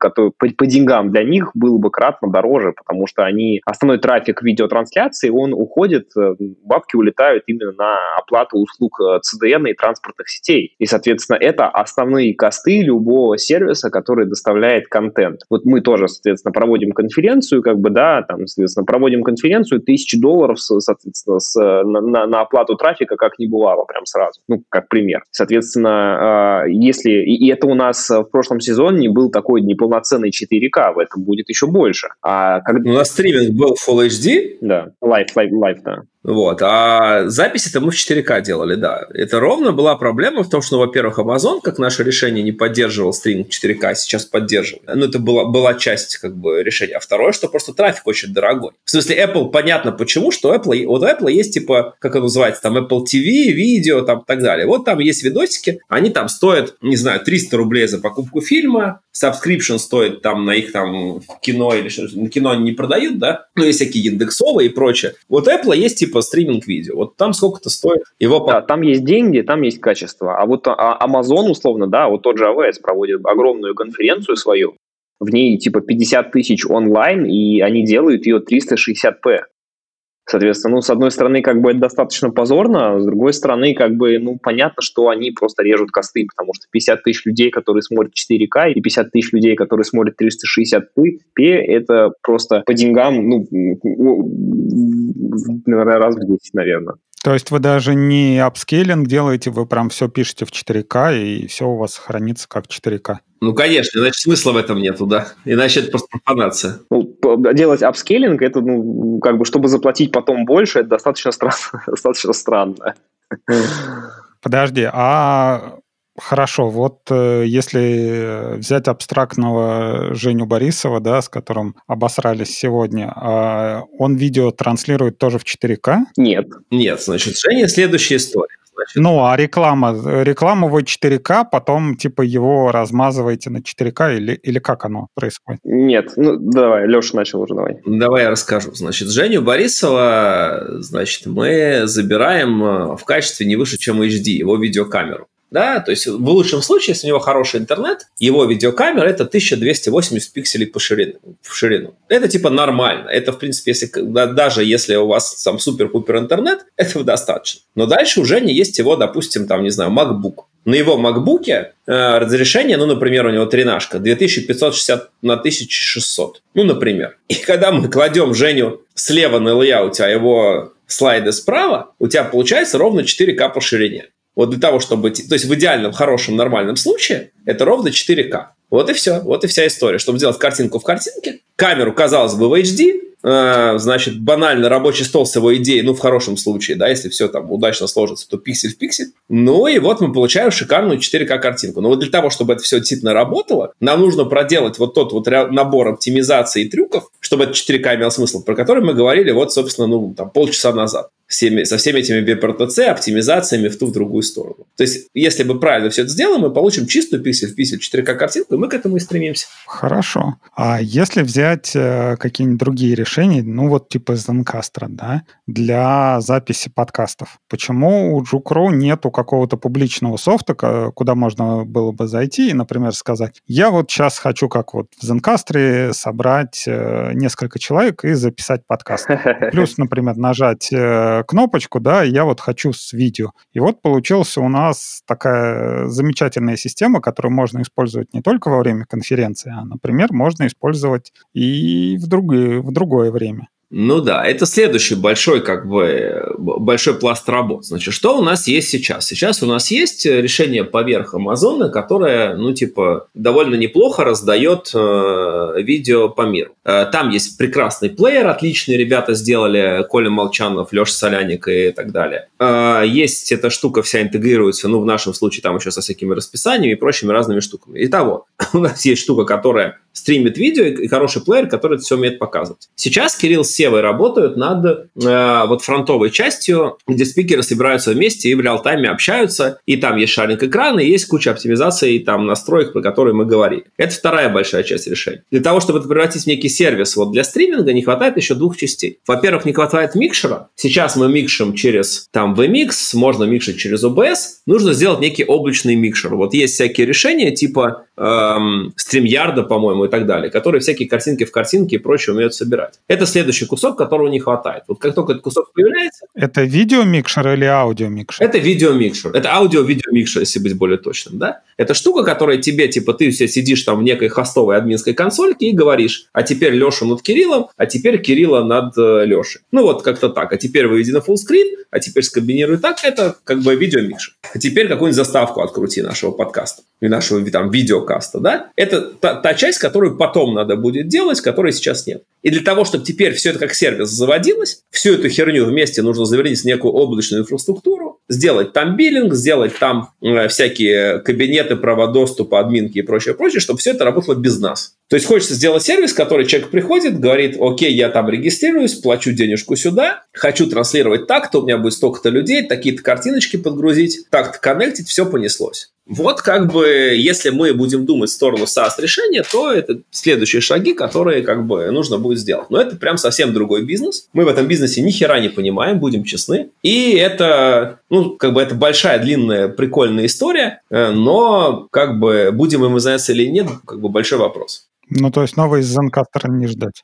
Speaker 4: который, по, по деньгам для них было бы кратно дороже, потому что они основной трафик видеотрансляции, он уходит, э, бабки улетают именно на оплату услуг CDN э, и транспортных сетей. И, соответственно, это основные косты любого сервиса, который доставляет контент. Вот мы тоже, соответственно, проводим конференцию, как бы, да, там, соответственно, проводим конференцию, тысячи долларов, соответственно, с, на, на, оплату трафика как не бывало, прям сразу, ну, как пример. Соответственно, а, если, и это у нас в прошлом сезоне был такой неполноценный 4К, в этом будет еще больше.
Speaker 3: А когда... У нас стриминг был Full HD.
Speaker 4: Да, live, live, live, да.
Speaker 3: Вот. А записи-то мы в 4К делали, да. Это ровно была проблема в том, что, во-первых, Amazon, как наше решение, не поддерживал стрим 4К, а сейчас поддерживает. Ну, это была, была часть как бы решения. А второе, что просто трафик очень дорогой. В смысле, Apple, понятно почему, что Apple, вот у Apple есть типа, как это называется, там Apple TV, видео, там так далее. Вот там есть видосики, они там стоят, не знаю, 300 рублей за покупку фильма, subscription стоит там на их там кино или что на кино они не продают, да, ну, есть всякие индексовые и прочее. Вот Apple есть типа стриминг видео, вот там сколько-то стоит его...
Speaker 4: Да, там есть деньги, там есть качество, а вот а Amazon условно, да, вот тот же AWS проводит огромную конференцию свою, в ней типа 50 тысяч онлайн, и они делают ее 360p. Соответственно, ну, с одной стороны, как бы это достаточно позорно, а с другой стороны, как бы, ну, понятно, что они просто режут косты, потому что 50 тысяч людей, которые смотрят 4К, и 50 тысяч людей, которые смотрят 360p, это просто по деньгам, ну, раз в 10, наверное.
Speaker 2: То есть вы даже не upscaling делаете, вы прям все пишете в 4К, и все у вас хранится как 4К?
Speaker 3: Ну, конечно, иначе смысла в этом нету, да. Иначе это просто профанация.
Speaker 4: Ну, делать upscaling, это, ну, как бы, чтобы заплатить потом больше, это достаточно странно. достаточно странно.
Speaker 2: Подожди, а Хорошо, вот э, если взять абстрактного Женю Борисова, да, с которым обосрались сегодня, э, он видео транслирует тоже в 4К?
Speaker 3: Нет. Нет, значит, Женя следующая история. Значит.
Speaker 2: Ну, а реклама? Рекламу вы 4К, потом типа его размазываете на 4К или, или как оно происходит?
Speaker 4: Нет, ну давай, Леша начал уже, давай.
Speaker 3: Давай я расскажу. Значит, Женю Борисова, значит, мы забираем э, в качестве не выше, чем HD, его видеокамеру. Да, то есть в лучшем случае, если у него хороший интернет, его видеокамера это 1280 пикселей по ширину, в ширину. Это типа нормально. Это, в принципе, если, даже если у вас там супер-пупер интернет, этого достаточно. Но дальше уже не есть его, допустим, там, не знаю, MacBook. На его MacBook э, разрешение, ну, например, у него тренажка 2560 на 1600. Ну, например. И когда мы кладем Женю слева на лейауте, а его слайды справа, у тебя получается ровно 4К по ширине. Вот для того, чтобы... То есть в идеальном, хорошем, нормальном случае это ровно 4К. Вот и все. Вот и вся история. Чтобы сделать картинку в картинке, камеру, казалось бы, в HD, э, значит, банально рабочий стол с его идеей, ну, в хорошем случае, да, если все там удачно сложится, то пиксель в пиксель. Ну, и вот мы получаем шикарную 4К картинку. Но вот для того, чтобы это все действительно работало, нам нужно проделать вот тот вот набор оптимизации и трюков, чтобы это 4К имел смысл, про который мы говорили вот, собственно, ну, там, полчаса назад всеми, со всеми этими BPRTC, оптимизациями в ту, в другую сторону. То есть, если мы правильно все это сделаем, мы получим чистую пиксель в пиксель 4К картинку, и мы к этому и стремимся.
Speaker 2: Хорошо. А если взять э, какие-нибудь другие решения, ну вот типа Zencaster, да, для записи подкастов, почему у Жукро нету какого-то публичного софта, куда можно было бы зайти и, например, сказать, я вот сейчас хочу, как вот в Zencaster, собрать э, несколько человек и записать подкаст. Плюс, например, нажать э, кнопочку, да, я вот хочу с видео. И вот получился у нас такая замечательная система, которую можно использовать не только во время конференции, а, например, можно использовать и в, другое, в другое время.
Speaker 3: Ну да, это следующий большой, как бы, большой пласт работ. Значит, что у нас есть сейчас? Сейчас у нас есть решение поверх Амазона, которое, ну, типа, довольно неплохо раздает э, видео по миру. Э, там есть прекрасный плеер, отличные ребята сделали, Коля Молчанов, Леша Соляник и так далее. Э, есть эта штука вся интегрируется, ну, в нашем случае там еще со всякими расписаниями и прочими разными штуками. Итого, у нас есть штука, которая стримит видео и хороший плеер, который это все умеет показывать. Сейчас Кирилл с Севой работают над э, вот фронтовой частью, где спикеры собираются вместе и в реал-тайме общаются, и там есть шаринг экрана, и есть куча оптимизаций и там настроек, про которые мы говорили. Это вторая большая часть решения. Для того, чтобы это превратить в некий сервис вот для стриминга, не хватает еще двух частей. Во-первых, не хватает микшера. Сейчас мы микшем через там VMix, можно микшить через OBS. Нужно сделать некий облачный микшер. Вот есть всякие решения типа эм, StreamYard, по-моему, и так далее, которые всякие картинки в картинке и прочее умеют собирать. Это следующий кусок, которого не хватает. Вот как только этот кусок появляется...
Speaker 2: Это видеомикшер или аудиомикшер?
Speaker 3: Это видеомикшер. Это аудио-видеомикшер, если быть более точным, да? Это штука, которая тебе, типа, ты все сидишь там в некой хостовой админской консольке и говоришь, а теперь Леша над Кириллом, а теперь Кирилла над э, Лешей. Ну вот как-то так. А теперь выведи на full screen, а теперь скомбинируй так. Это как бы видеомикшер. А теперь какую-нибудь заставку открути нашего подкаста и нашего там видеокаста, да? Это та, та часть, которую потом надо будет делать, которой сейчас нет. И для того, чтобы теперь все это как сервис заводилось, всю эту херню вместе нужно завернуть в некую облачную инфраструктуру, сделать там биллинг, сделать там э, всякие кабинеты, права доступа, админки и прочее, прочее, чтобы все это работало без нас. То есть хочется сделать сервис, который человек приходит, говорит, окей, я там регистрируюсь, плачу денежку сюда, хочу транслировать так-то, у меня будет столько-то людей, такие-то картиночки подгрузить, так-то коннектить, все понеслось. Вот как бы, если мы будем думать в сторону SaaS-решения, то это следующие шаги, которые как бы нужно будет сделать. Но это прям совсем другой бизнес. Мы в этом бизнесе ни хера не понимаем, будем честны. И это, ну, как бы это большая, длинная, прикольная история, э, но как бы будем им заняться или нет, как бы большой вопрос.
Speaker 2: Ну, то есть новый из Zencaster не ждать.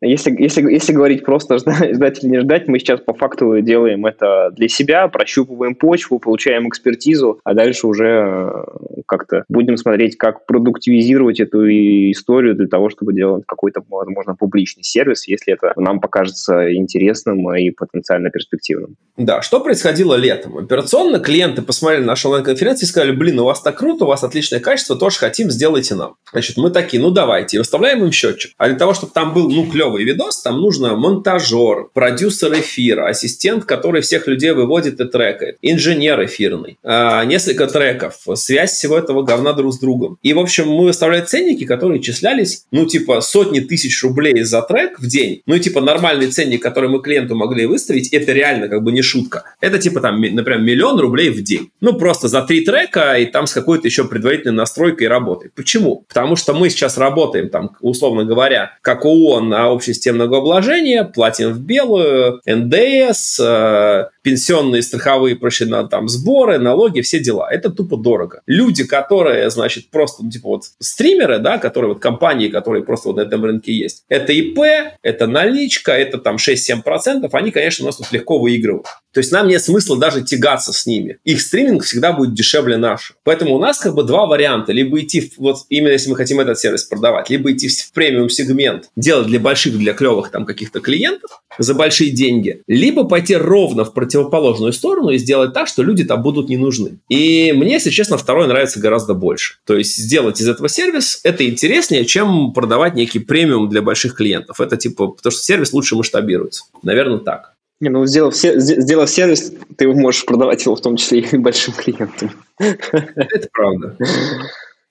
Speaker 4: Если, если, если говорить просто ждать или не ждать, мы сейчас по факту делаем это для себя, прощупываем почву, получаем экспертизу, а дальше уже э, как-то будем смотреть, как продуктивизировать эту историю для того, чтобы делать какой-то, возможно, публичный сервис, если это нам покажется интересным и потенциально перспективным.
Speaker 3: Да, что происходило летом? Операционно клиенты посмотрели нашу онлайн-конференцию и сказали, блин, у вас так круто, у вас отличное качество, тоже хотим, сделайте нам. Значит, мы такие, ну давайте, и выставляем им счетчик. А для того, чтобы там был, ну, клевый клевый видос, там нужно монтажер, продюсер эфира, ассистент, который всех людей выводит и трекает, инженер эфирный, э, несколько треков, связь всего этого говна друг с другом. И, в общем, мы выставляли ценники, которые числялись, ну, типа, сотни тысяч рублей за трек в день. Ну, и, типа, нормальный ценник, который мы клиенту могли выставить, это реально как бы не шутка. Это, типа, там, например, миллион рублей в день. Ну, просто за три трека и там с какой-то еще предварительной настройкой работы. Почему? Потому что мы сейчас работаем, там, условно говоря, как ООН на общей системе налогообложения, платим в белую, НДС, э, пенсионные, страховые, прочие, на, там, сборы, налоги, все дела. Это тупо дорого. Люди, которые, значит, просто, ну, типа вот стримеры, да, которые вот компании, которые просто вот на этом рынке есть, это ИП, это наличка, это там 6-7%, они, конечно, у нас тут легко выигрывают. То есть нам нет смысла даже тягаться с ними. Их стриминг всегда будет дешевле нашего. Поэтому у нас как бы два варианта. Либо идти, в, вот именно если мы хотим этот сервис продавать, либо идти в премиум-сегмент, делать для больших, для клевых там каких-то клиентов за большие деньги, либо пойти ровно в противоположную сторону и сделать так, что люди там будут не нужны. И мне, если честно, второе нравится гораздо больше. То есть сделать из этого сервис, это интереснее, чем продавать некий премиум для больших клиентов. Это типа, потому что сервис лучше масштабируется. Наверное, так.
Speaker 4: Не, ну, сделав, сделав сервис, ты можешь продавать его в том числе и большим клиентам.
Speaker 3: Это правда.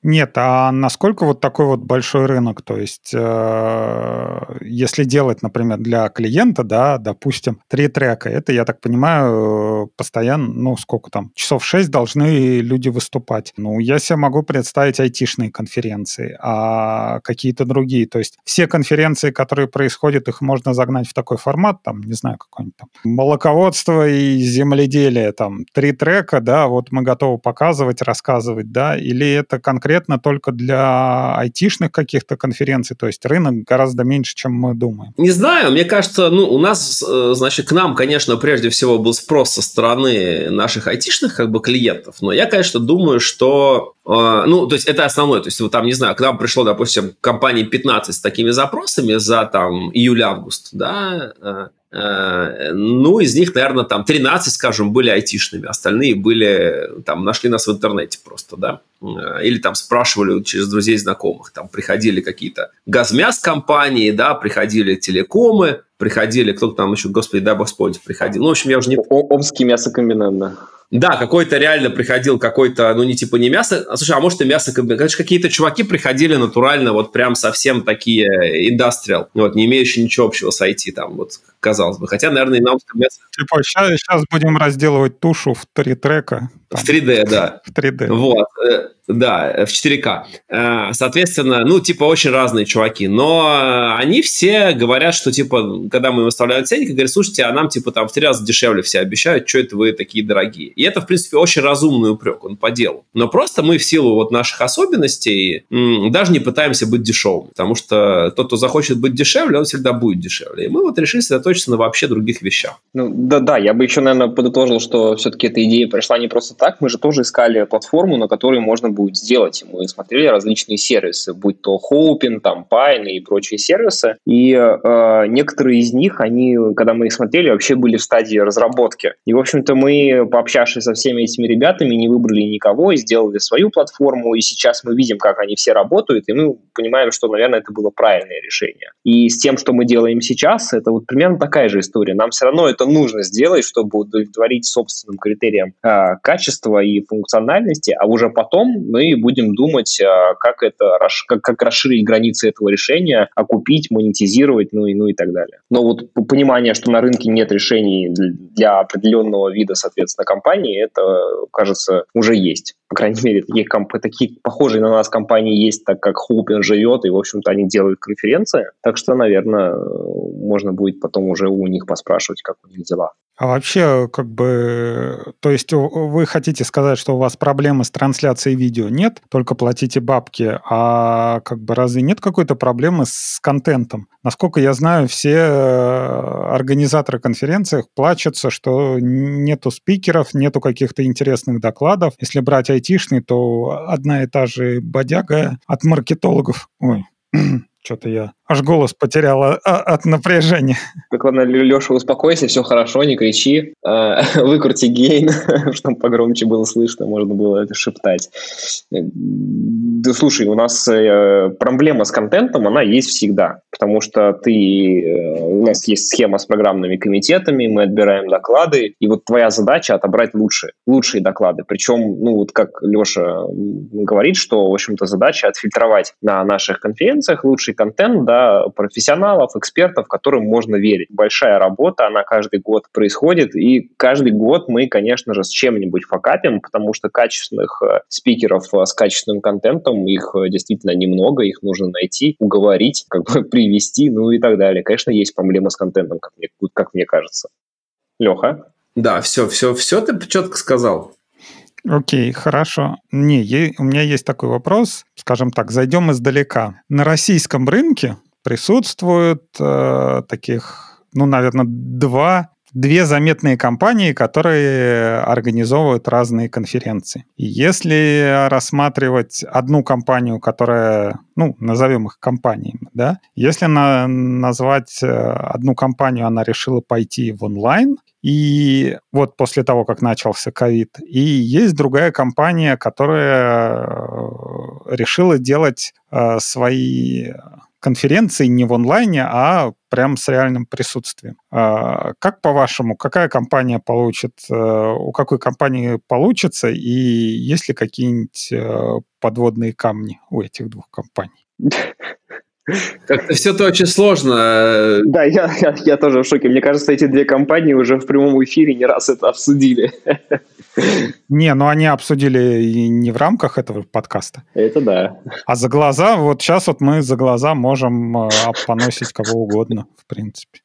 Speaker 2: Нет, а насколько вот такой вот большой рынок? То есть, э, если делать, например, для клиента, да, допустим, три трека, это, я так понимаю, постоянно, ну, сколько там, часов шесть должны люди выступать. Ну, я себе могу представить айтишные конференции, а какие-то другие. То есть, все конференции, которые происходят, их можно загнать в такой формат, там, не знаю, какой-нибудь там, молоководство и земледелие, там, три трека, да, вот мы готовы показывать, рассказывать, да, или это конкретно конкретно только для айтишных каких-то конференций, то есть рынок гораздо меньше, чем мы думаем.
Speaker 3: Не знаю, мне кажется, ну, у нас, э, значит, к нам, конечно, прежде всего был спрос со стороны наших айтишных как бы клиентов, но я, конечно, думаю, что, э, ну, то есть это основное, то есть вот там, не знаю, к нам пришло, допустим, компании 15 с такими запросами за там июль-август, да, э, Э, ну, из них, наверное, там 13, скажем, были айтишными, остальные были, там, нашли нас в интернете просто, да, или там спрашивали через друзей знакомых, там приходили какие-то газмяс компании, да, приходили телекомы, приходили, кто-то там еще, господи, бог вспомнить, приходил. Ну, в общем, я уже не...
Speaker 4: Омский мясокомбинат, да.
Speaker 3: Да, какой-то реально приходил какой-то, ну, не типа не мясо, а, слушай, а может и мясо, конечно, какие-то чуваки приходили натурально, вот прям совсем такие индастриал, вот, не имеющие ничего общего с IT, там, вот, казалось бы. Хотя, наверное, и на мясо...
Speaker 2: Типа, сейчас, сейчас будем разделывать тушу в три трека.
Speaker 3: Там, в 3D, да.
Speaker 2: В 3D.
Speaker 3: Вот. Э, да, в 4К. Э, соответственно, ну, типа, очень разные чуваки. Но они все говорят, что, типа, когда мы выставляем ценник, говорят, слушайте, а нам, типа, там в три раза дешевле все обещают, что это вы такие дорогие. И это, в принципе, очень разумный упрек, он по делу. Но просто мы в силу вот наших особенностей даже не пытаемся быть дешевым. Потому что тот, кто захочет быть дешевле, он всегда будет дешевле. И мы вот решили сосредоточиться на вообще других вещах.
Speaker 4: Ну, да-да, я бы еще, наверное, подытожил, что все-таки эта идея пришла не просто так. Мы же тоже искали платформу, на которой можно будет сделать. Мы смотрели различные сервисы, будь то Hopin, там, Pine и прочие сервисы. И э, некоторые из них, они, когда мы их смотрели, вообще были в стадии разработки. И, в общем-то, мы, пообщавшись со всеми этими ребятами, не выбрали никого и сделали свою платформу. И сейчас мы видим, как они все работают, и мы понимаем, что, наверное, это было правильное решение. И с тем, что мы делаем сейчас, это вот примерно такая же история. Нам все равно это нужно сделать, чтобы удовлетворить собственным критериям э, качества и функциональности, а уже потом мы будем думать, а, как это, как, как расширить границы этого решения, окупить, монетизировать, ну и, ну и так далее. Но вот понимание, что на рынке нет решений для определенного вида, соответственно, компании, это, кажется, уже есть. По крайней мере, такие, комп- такие похожие на нас компании есть, так как Хупин живет, и, в общем-то, они делают конференции. Так что, наверное, можно будет потом уже у них поспрашивать, как у них дела.
Speaker 2: А вообще, как бы, то есть вы хотите сказать, что у вас проблемы с трансляцией видео нет, только платите бабки, а как бы разве нет какой-то проблемы с контентом? Насколько я знаю, все э, организаторы конференций плачутся, что нету спикеров, нету каких-то интересных докладов. Если брать айтишный, то одна и та же бодяга от маркетологов. Ой, что-то я аж голос потерял от напряжения.
Speaker 4: Так ладно, Леша, успокойся, все хорошо, не кричи. А, выкрути гейн, чтобы погромче было слышно, можно было это шептать. Да слушай, у нас э, проблема с контентом, она есть всегда, потому что ты, э, у нас есть схема с программными комитетами, мы отбираем доклады, и вот твоя задача отобрать лучшие, лучшие доклады. Причем, ну вот как Леша говорит, что, в общем-то, задача отфильтровать на наших конференциях лучший контент, да, профессионалов, экспертов, которым можно верить. Большая работа, она каждый год происходит, и каждый год мы, конечно же, с чем-нибудь факапим, потому что качественных э, спикеров э, с качественным контентом, их действительно немного, их нужно найти, уговорить, как бы привести, ну и так далее. Конечно, есть проблемы с контентом, как мне, как мне кажется. Леха?
Speaker 3: Да, все, все, все ты четко сказал.
Speaker 2: Окей, хорошо. Не, у меня есть такой вопрос, скажем так, зайдем издалека. На российском рынке присутствуют э, таких, ну, наверное, два две заметные компании, которые организовывают разные конференции. Если рассматривать одну компанию, которая, ну, назовем их компаниями, да, если на, назвать э, одну компанию, она решила пойти в онлайн, и вот после того, как начался ковид, и есть другая компания, которая э, решила делать э, свои конференции не в онлайне, а прям с реальным присутствием. А, как по-вашему, какая компания получит, э, у какой компании получится, и есть ли какие-нибудь э, подводные камни у этих двух компаний?
Speaker 3: Как-то все это очень сложно.
Speaker 4: Да, я, я, я тоже в шоке. Мне кажется, эти две компании уже в прямом эфире не раз это обсудили.
Speaker 2: Не, ну они обсудили не в рамках этого подкаста.
Speaker 4: Это да.
Speaker 2: А за глаза, вот сейчас вот мы за глаза можем э, поносить кого угодно, в принципе.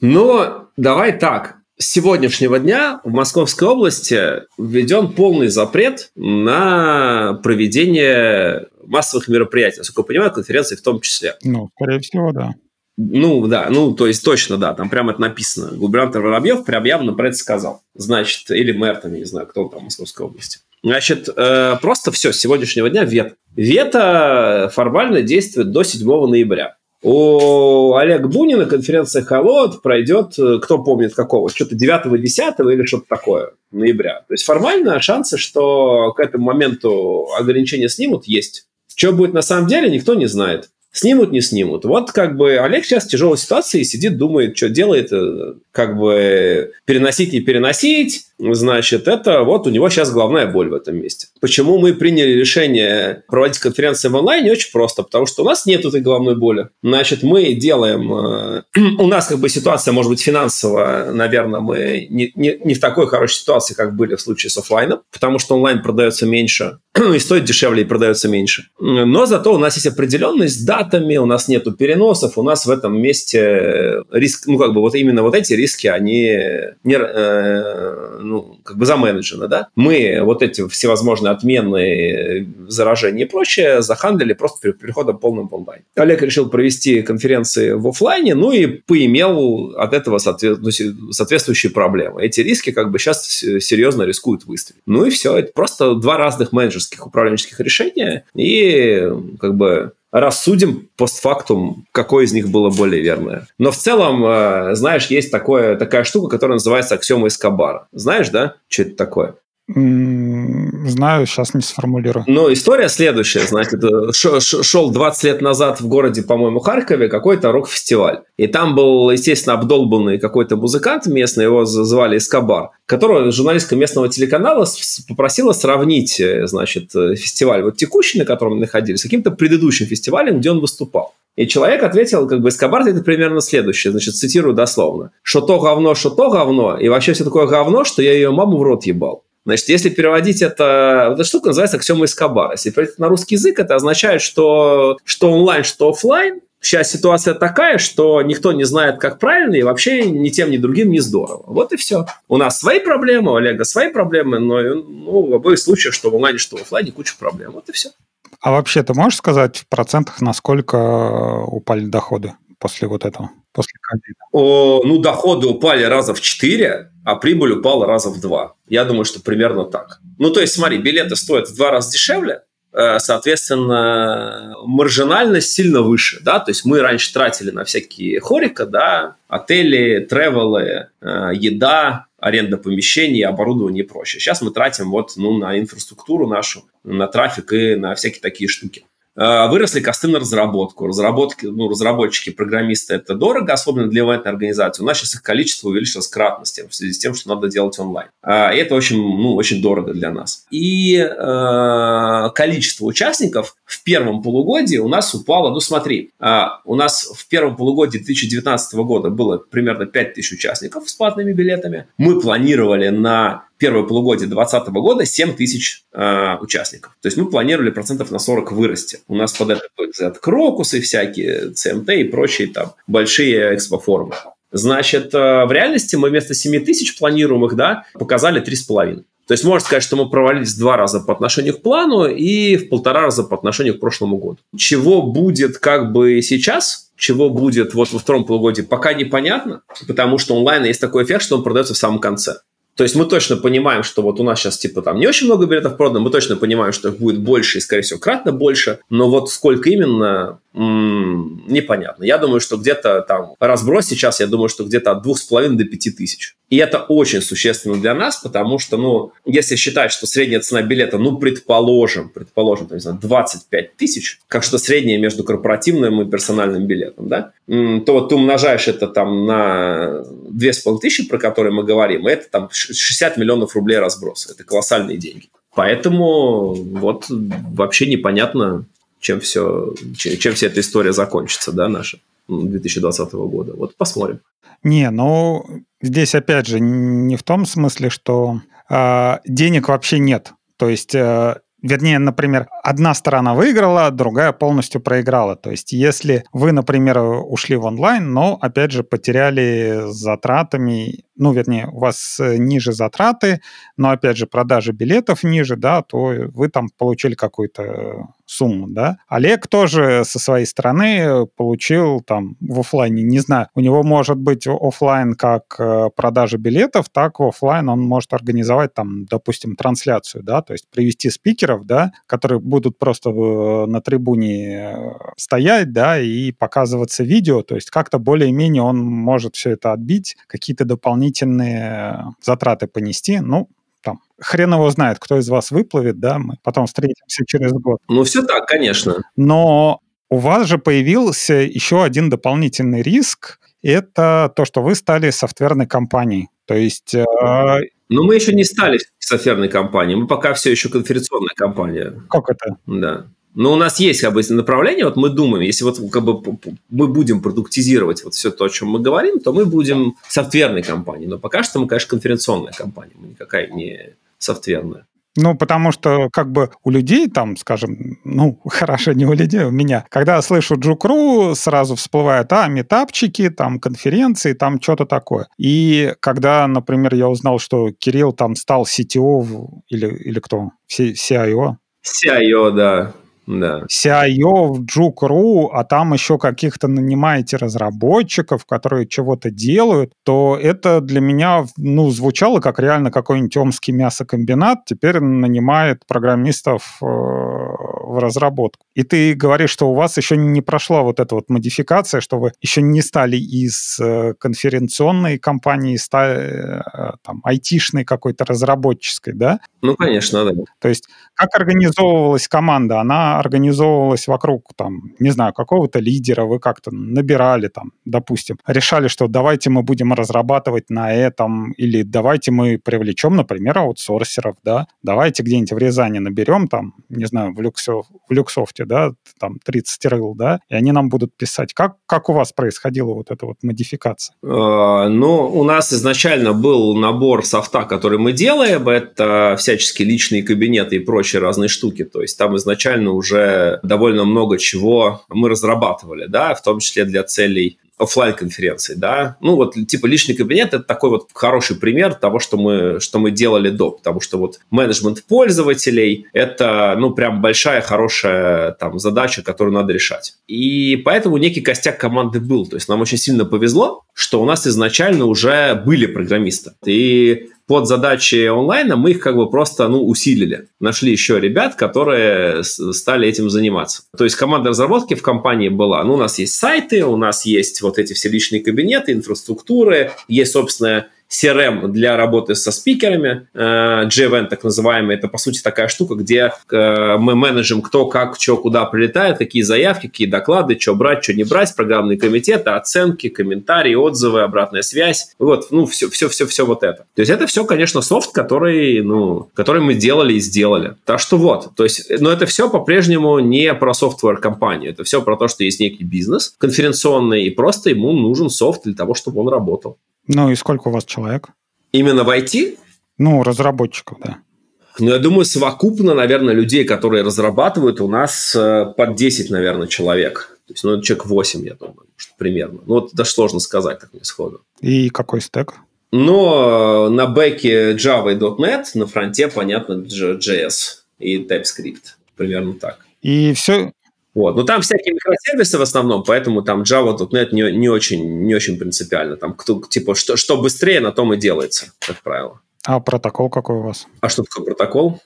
Speaker 3: Ну, давай так. С сегодняшнего дня в Московской области введен полный запрет на проведение массовых мероприятий, насколько я понимаю, конференции в том числе.
Speaker 2: Ну, скорее всего, да.
Speaker 3: Ну, да, ну, то есть точно, да, там прямо это написано. Губернатор Воробьев прям явно про это сказал. Значит, или мэр там, я не знаю, кто он там в Московской области. Значит, э, просто все, с сегодняшнего дня вето. Вето формально действует до 7 ноября. У Олега Бунина конференция «Холод» пройдет, э, кто помнит какого, что-то 9-10 или что-то такое, ноября. То есть формально шансы, что к этому моменту ограничения снимут, есть. Что будет на самом деле, никто не знает. Снимут, не снимут. Вот как бы Олег сейчас в тяжелой ситуации сидит, думает, что делает, э, как бы переносить, не переносить. Значит, это вот у него сейчас главная боль в этом месте. Почему мы приняли решение проводить конференции в онлайне? Очень просто, потому что у нас нет этой головной боли. Значит, мы делаем... Э, у нас как бы ситуация, может быть, финансово, наверное, мы не, не, не в такой хорошей ситуации, как были в случае с офлайном, потому что онлайн продается меньше и стоит дешевле и продается меньше. Но зато у нас есть определенность с датами, у нас нету переносов, у нас в этом месте риск, ну как бы вот именно вот эти риски, они не, э, ну, как бы заменеджены, да. Мы вот эти всевозможные отмены, заражения и прочее захандлили просто переходом полным в онлайн. Олег решил провести конференции в офлайне, ну и поимел от этого ну, соответствующие проблемы. Эти риски как бы сейчас серьезно рискуют выстрелить. Ну и все, это просто два разных менеджерских управленческих решения, и как бы рассудим постфактум, какое из них было более верное. Но в целом, э, знаешь, есть такое, такая штука, которая называется аксиома Эскобара. Знаешь, да, что это такое?
Speaker 2: Знаю, сейчас не сформулирую.
Speaker 3: Ну, история следующая. Значит, шел 20 лет назад в городе, по-моему, Харькове какой-то рок-фестиваль. И там был, естественно, обдолбанный какой-то музыкант местный, его звали Эскобар, которого журналистка местного телеканала попросила сравнить, э, значит, э, фестиваль вот текущий, на котором мы находились, с каким-то предыдущим фестивалем, где он выступал. И человек ответил, как бы, Эскобар это примерно следующее, значит, цитирую дословно. «Что то говно, что то говно, и вообще все такое говно, что я ее маму в рот ебал». Значит, если переводить это, вот эта штука называется аксиома Эскобара. Если переводить на русский язык, это означает, что что онлайн, что офлайн, сейчас ситуация такая, что никто не знает, как правильно, и вообще ни тем, ни другим не здорово. Вот и все. У нас свои проблемы, у Олега свои проблемы, но ну, в обоих случаях, что в онлайне, что в офлайне, куча проблем. Вот и все.
Speaker 2: А вообще, ты можешь сказать в процентах, насколько упали доходы после вот этого, после ковида?
Speaker 3: Ну, доходы упали раза в 4, а прибыль упала раза в 2. Я думаю, что примерно так. Ну, то есть, смотри, билеты стоят в два раза дешевле, э, соответственно, маржинальность сильно выше, да, то есть мы раньше тратили на всякие хорика, да, отели, тревелы, э, еда, аренда помещений, оборудование и прочее. Сейчас мы тратим вот, ну, на инфраструктуру нашу, на трафик и на всякие такие штуки. Э, выросли косты на разработку. Разработки, ну, разработчики, программисты – это дорого, особенно для ивентной организации. У нас сейчас их количество увеличилось кратности в связи с тем, что надо делать онлайн. Э, и это очень, ну, очень дорого для нас. И э, количество участников в первом полугодии у нас упало. Ну, смотри, э, у нас в первом полугодии 2019 года было примерно 5000 участников с платными билетами. Мы планировали на первое полугодие 2020 года 7 тысяч э, участников. То есть мы планировали процентов на 40 вырасти. У нас под это PXZ Крокусы всякие, CMT и прочие там большие экспоформы. Значит, э, в реальности мы вместо 7 тысяч планируемых, да, показали 3,5. То есть можно сказать, что мы провалились два раза по отношению к плану и в полтора раза по отношению к прошлому году. Чего будет как бы сейчас, чего будет вот во втором полугодии, пока непонятно, потому что онлайн есть такой эффект, что он продается в самом конце. То есть мы точно понимаем, что вот у нас сейчас типа там не очень много билетов продано, мы точно понимаем, что их будет больше и, скорее всего, кратно больше, но вот сколько именно, м-м, непонятно. Я думаю, что где-то там разброс сейчас, я думаю, что где-то от двух с половиной до пяти тысяч. И это очень существенно для нас, потому что, ну, если считать, что средняя цена билета, ну, предположим, предположим, там, не знаю, 25 тысяч, как что среднее между корпоративным и персональным билетом, да, то вот ты умножаешь это там на 2,5 тысячи, про которые мы говорим, и это там 60 миллионов рублей разброса. Это колоссальные деньги. Поэтому вот вообще непонятно, чем все, чем, вся эта история закончится, да, наша 2020 года. Вот посмотрим.
Speaker 2: Не, ну здесь опять же не в том смысле, что э, денег вообще нет. То есть э, Вернее, например, одна сторона выиграла, другая полностью проиграла. То есть, если вы, например, ушли в онлайн, но, опять же, потеряли затратами, ну, вернее, у вас э, ниже затраты, но, опять же, продажи билетов ниже, да, то вы там получили какую-то сумму, да. Олег тоже со своей стороны получил там в офлайне, не знаю, у него может быть офлайн как э, продажа билетов, так в офлайн он может организовать там, допустим, трансляцию, да, то есть привести спикеров, да, которые будут просто на трибуне э, стоять, да, и показываться видео, то есть как-то более-менее он может все это отбить, какие-то дополнительные затраты понести, ну, там, хрен его знает, кто из вас выплывет, да, мы потом встретимся через год.
Speaker 3: Ну, все так, конечно.
Speaker 2: Но у вас же появился еще один дополнительный риск, это то, что вы стали софтверной компанией. То есть... Э,
Speaker 3: но мы еще не стали софтверной компанией, мы пока все еще конференционная компания.
Speaker 2: Как это?
Speaker 3: Да. Но у нас есть как бы направление, вот мы думаем, если вот как бы мы будем продуктизировать вот все то, о чем мы говорим, то мы будем софтверной компанией. Но пока что мы, конечно, конференционная компания, мы никакая не софтверная.
Speaker 2: Ну, потому что как бы у людей там, скажем, ну, хорошо, не у людей, у меня, когда я слышу Джукру, сразу всплывают, а, метапчики, там, конференции, там что-то такое. И когда, например, я узнал, что Кирилл там стал CTO или, или кто? CIO?
Speaker 3: CIO, да да.
Speaker 2: CIO в Juke.ru, а там еще каких-то нанимаете разработчиков, которые чего-то делают, то это для меня ну, звучало как реально какой-нибудь омский мясокомбинат теперь нанимает программистов э, в разработку. И ты говоришь, что у вас еще не прошла вот эта вот модификация, что вы еще не стали из э, конференционной компании, стали э, там айтишной какой-то разработческой, да?
Speaker 3: Ну, конечно, да.
Speaker 2: То есть как организовывалась команда? Она организовывалась вокруг, там, не знаю, какого-то лидера, вы как-то набирали там, допустим, решали, что давайте мы будем разрабатывать на этом, или давайте мы привлечем, например, аутсорсеров, да, давайте где-нибудь в Рязани наберем там, не знаю, в, Люксо, в Люксофте, да, там 30 рыл, да, и они нам будут писать. Как, как у вас происходила вот эта вот модификация?
Speaker 3: Uh, ну, у нас изначально был набор софта, который мы делаем, это всяческие личные кабинеты и прочие разные штуки, то есть там изначально уже довольно много чего мы разрабатывали, да, в том числе для целей офлайн конференции, да. Ну, вот, типа, личный кабинет – это такой вот хороший пример того, что мы, что мы делали до, потому что вот менеджмент пользователей – это, ну, прям большая, хорошая там задача, которую надо решать. И поэтому некий костяк команды был. То есть нам очень сильно повезло, что у нас изначально уже были программисты. И под задачи онлайна мы их как бы просто ну, усилили. Нашли еще ребят, которые стали этим заниматься. То есть команда разработки в компании была. Ну, у нас есть сайты, у нас есть вот эти все личные кабинеты, инфраструктуры, есть, собственно, CRM для работы со спикерами, JVN э, так называемый, это по сути такая штука, где э, мы менеджем кто, как, что, куда прилетает, какие заявки, какие доклады, что брать, что не брать, программные комитеты, оценки, комментарии, отзывы, обратная связь, вот, ну, все, все, все, все вот это. То есть это все, конечно, софт, который, ну, который мы делали и сделали. Так что вот, то есть, но это все по-прежнему не про софтвер компанию, это все про то, что есть некий бизнес конференционный, и просто ему нужен софт для того, чтобы он работал.
Speaker 2: Ну и сколько у вас человек?
Speaker 3: Именно в IT?
Speaker 2: Ну, разработчиков, да.
Speaker 3: Ну, я думаю, совокупно, наверное, людей, которые разрабатывают, у нас э, под 10, наверное, человек. То есть, ну, человек 8, я думаю, что примерно. Ну, вот даже сложно сказать, так мне сходу.
Speaker 2: И какой стек?
Speaker 3: Но на бэке Java и .NET, на фронте, понятно, JS и TypeScript. Примерно так.
Speaker 2: И все,
Speaker 3: Вот. Но там всякие микросервисы в основном, поэтому там Java.NET не, не, очень, не очень принципиально. Там кто, типа, что, что быстрее, на том и делается, как правило.
Speaker 2: А протокол какой у вас?
Speaker 3: А что такое протокол?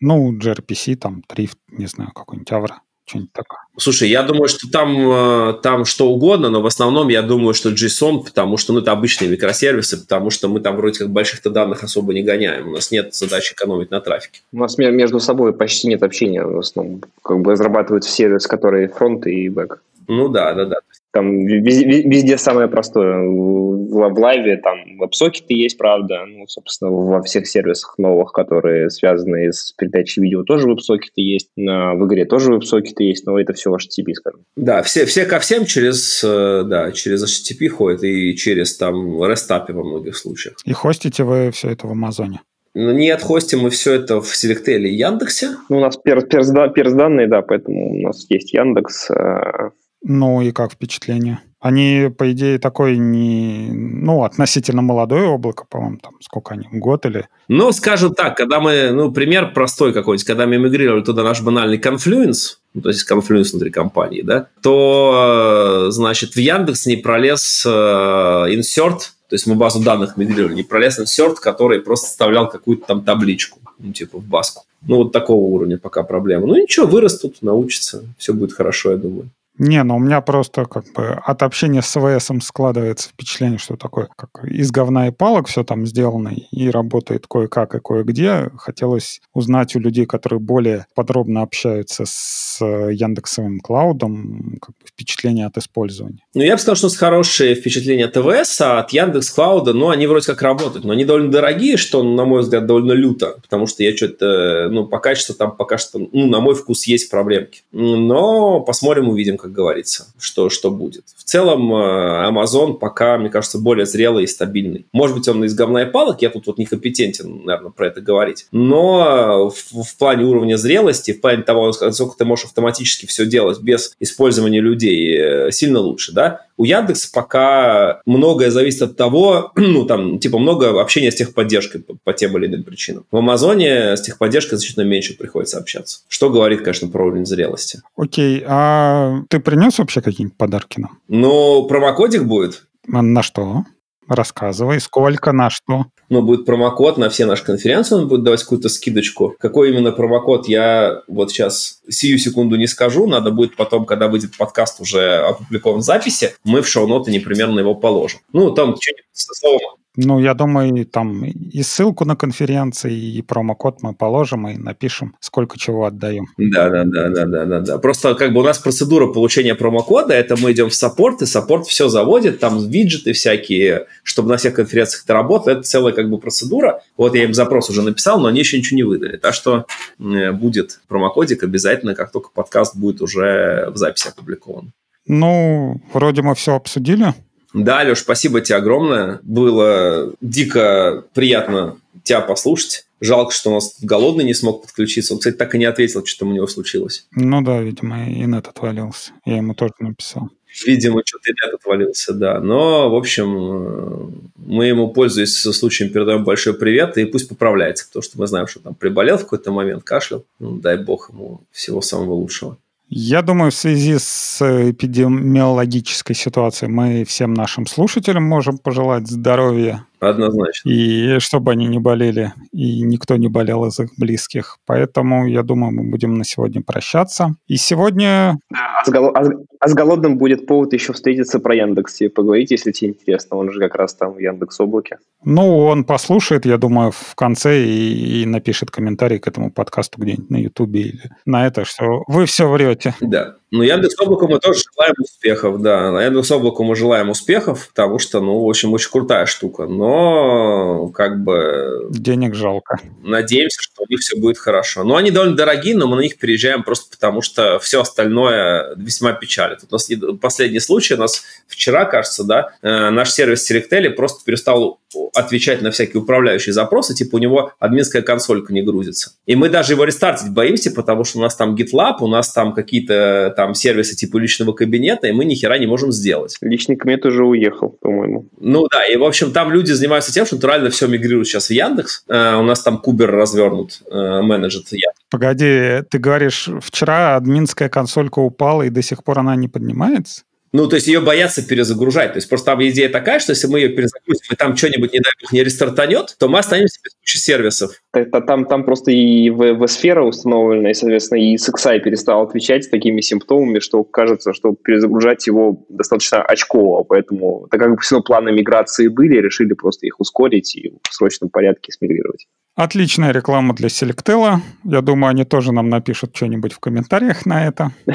Speaker 2: Ну, gRPC, там, Drift, не знаю, какой-нибудь Avro что-нибудь такое.
Speaker 3: Слушай, я думаю, что там, э, там что угодно, но в основном я думаю, что JSON, потому что ну, это обычные микросервисы, потому что мы там вроде как больших-то данных особо не гоняем. У нас нет задачи экономить на трафике.
Speaker 4: У нас между собой почти нет общения в основном. Как бы разрабатывают сервис, который фронт и бэк.
Speaker 3: Ну да, да, да.
Speaker 4: Там везде, везде самое простое. В, в лайве там веб-сокеты есть, правда. Ну, собственно, во всех сервисах новых, которые связаны с передачей видео, тоже веб-сокеты есть. На, в игре тоже веб-сокеты есть, но это все HTTP, скажем.
Speaker 3: Да, все, все ко всем через, э, да, через HTTP ходят и через там REST API во многих случаях.
Speaker 2: И хостите вы все это в Амазоне?
Speaker 3: Ну, нет, хостим мы все это в Selectel и Яндексе.
Speaker 4: Ну, у нас перс, перс, перс данные, да, поэтому у нас есть Яндекс, э,
Speaker 2: ну и как впечатление? Они, по идее, такой не... Ну, относительно молодое облако, по-моему, там сколько они, год или...
Speaker 3: Ну, скажем так, когда мы... Ну, пример простой какой-нибудь. Когда мы мигрировали туда наш банальный Confluence, ну, то есть Confluence внутри компании, да, то, значит, в Яндекс не пролез э, insert, то есть мы базу данных мигрировали, не пролез insert, который просто вставлял какую-то там табличку, ну, типа в баску. Ну, вот такого уровня пока проблема. Ну, ничего, вырастут, научатся, все будет хорошо, я думаю.
Speaker 2: Не, ну у меня просто как бы от общения с ВС складывается впечатление, что такое как из говна и палок все там сделано и работает кое-как и кое-где. Хотелось узнать у людей, которые более подробно общаются с Яндексовым клаудом, как бы впечатление от использования.
Speaker 3: Ну, я бы сказал, что с хорошие впечатления от ТВС, а от Яндекс Клауда, ну, они вроде как работают, но они довольно дорогие, что, на мой взгляд, довольно люто, потому что я что-то, ну, по качеству там пока что, ну, на мой вкус есть проблемки. Но посмотрим, увидим, как говорится, что, что будет. В целом, э, Amazon пока, мне кажется, более зрелый и стабильный. Может быть, он из говна и палок, я тут вот некомпетентен, наверное, про это говорить. Но в, в плане уровня зрелости, в плане того, насколько ты можешь автоматически все делать без использования людей, э, сильно лучше, да? У Яндекса пока многое зависит от того, ну, там, типа, много общения с техподдержкой по, по тем или иным причинам. В Амазоне с техподдержкой значительно меньше приходится общаться. Что говорит, конечно, про уровень зрелости.
Speaker 2: Окей, а ты принес вообще какие-нибудь подарки нам?
Speaker 3: Ну, промокодик будет.
Speaker 2: А на что? Рассказывай, сколько, на что?
Speaker 3: Ну, будет промокод на все наши конференции, он будет давать какую-то скидочку. Какой именно промокод, я вот сейчас сию секунду не скажу. Надо будет потом, когда выйдет подкаст уже опубликован в записи, мы в шоу-ноты непременно его положим. Ну, там что-нибудь со словом
Speaker 2: ну, я думаю, там и ссылку на конференции, и промокод мы положим и напишем, сколько чего отдаем.
Speaker 3: Да, да, да, да, да, да, да. Просто как бы у нас процедура получения промокода, это мы идем в саппорт, и саппорт все заводит, там виджеты всякие, чтобы на всех конференциях это работало. Это целая как бы процедура. Вот я им запрос уже написал, но они еще ничего не выдали. Так что будет промокодик обязательно, как только подкаст будет уже в записи опубликован.
Speaker 2: Ну, вроде мы все обсудили.
Speaker 3: Да, Леш, спасибо тебе огромное. Было дико приятно тебя послушать. Жалко, что у нас голодный не смог подключиться. Он, кстати, так и не ответил, что там у него случилось.
Speaker 2: Ну да, видимо, и нет отвалился. Я ему тоже написал.
Speaker 3: Видимо, что-то нет отвалился, да. Но, в общем, мы ему, пользуясь случаем, передаем большой привет, и пусть поправляется, потому что мы знаем, что там приболел в какой-то момент, кашлял. Ну, дай бог ему всего самого лучшего.
Speaker 2: Я думаю, в связи с эпидемиологической ситуацией мы всем нашим слушателям можем пожелать здоровья
Speaker 3: Однозначно.
Speaker 2: И чтобы они не болели, и никто не болел из их близких. Поэтому, я думаю, мы будем на сегодня прощаться. И сегодня...
Speaker 4: А с, гол... А, с голодным будет повод еще встретиться про Яндекс и поговорить, если тебе интересно. Он же как раз там в Яндекс облаке.
Speaker 2: Ну, он послушает, я думаю, в конце и, и напишет комментарий к этому подкасту где-нибудь на Ютубе или на это, что вы все врете.
Speaker 3: Да. Ну, Яндекс Облаку мы тоже желаем успехов, да. На Яндекс Облаку мы желаем успехов, потому что, ну, в общем, очень крутая штука. Но, как бы...
Speaker 2: Денег жалко.
Speaker 3: Надеемся, что у них все будет хорошо. Но они довольно дорогие, но мы на них переезжаем просто потому, что все остальное весьма печалит. У нас последний случай, у нас вчера, кажется, да, э, наш сервис Selectel просто перестал отвечать на всякие управляющие запросы, типа у него админская консолька не грузится. И мы даже его рестартить боимся, потому что у нас там GitLab, у нас там какие-то там сервисы типа личного кабинета, и мы ни хера не можем сделать.
Speaker 4: Личный кабинет уже уехал, по-моему.
Speaker 3: Ну да, и в общем там люди занимаются тем, что натурально все мигрируют сейчас в Яндекс. Uh, у нас там Кубер развернут, uh, менеджер Яндекс
Speaker 2: Погоди, ты говоришь, вчера админская консолька упала, и до сих пор она не поднимается?
Speaker 3: Ну, то есть ее боятся перезагружать. То есть просто там идея такая, что если мы ее перезагрузим, и там что-нибудь, не дай бог, не рестартанет, то мы останемся без кучи сервисов.
Speaker 4: Это, там, там просто и в-сфера установлена, и, соответственно, и SXI перестал отвечать с такими симптомами, что кажется, что перезагружать его достаточно очково. Поэтому, так как все планы миграции были, решили просто их ускорить и в срочном порядке смигрировать.
Speaker 2: Отличная реклама для Selectel. Я думаю, они тоже нам напишут что-нибудь в комментариях на это.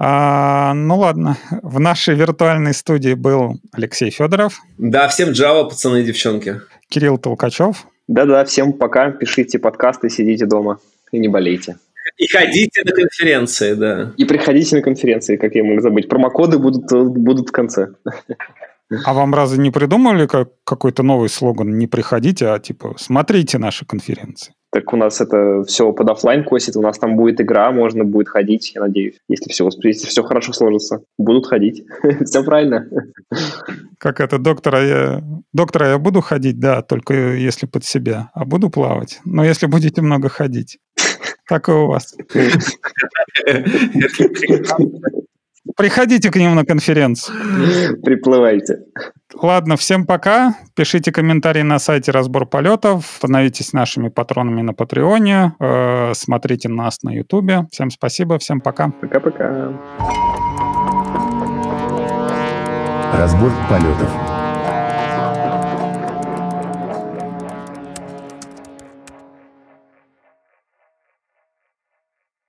Speaker 2: А, ну ладно. В нашей виртуальной студии был Алексей Федоров.
Speaker 3: Да, всем Java, пацаны и девчонки.
Speaker 2: Кирилл Толкачев.
Speaker 4: Да-да, всем пока. Пишите подкасты, сидите дома и не болейте.
Speaker 3: И ходите на конференции, да.
Speaker 4: И приходите на конференции, как я мог забыть. Промокоды будут, будут в конце.
Speaker 2: А вам разве не придумали как, какой-то новый слоган? Не приходите, а типа смотрите наши конференции.
Speaker 4: Так у нас это все под офлайн косит, у нас там будет игра, можно будет ходить, я надеюсь, если все, если все хорошо сложится. Будут ходить. все правильно.
Speaker 2: Как это, доктора я, доктора я буду ходить, да, только если под себя, а буду плавать. Но если будете много ходить. Так и у вас. Приходите к ним на конференцию.
Speaker 4: Приплывайте.
Speaker 2: Ладно, всем пока. Пишите комментарии на сайте «Разбор полетов». Становитесь нашими патронами на Патреоне. Э, смотрите нас на Ютубе. Всем спасибо, всем пока.
Speaker 4: Пока-пока.
Speaker 1: Разбор полетов.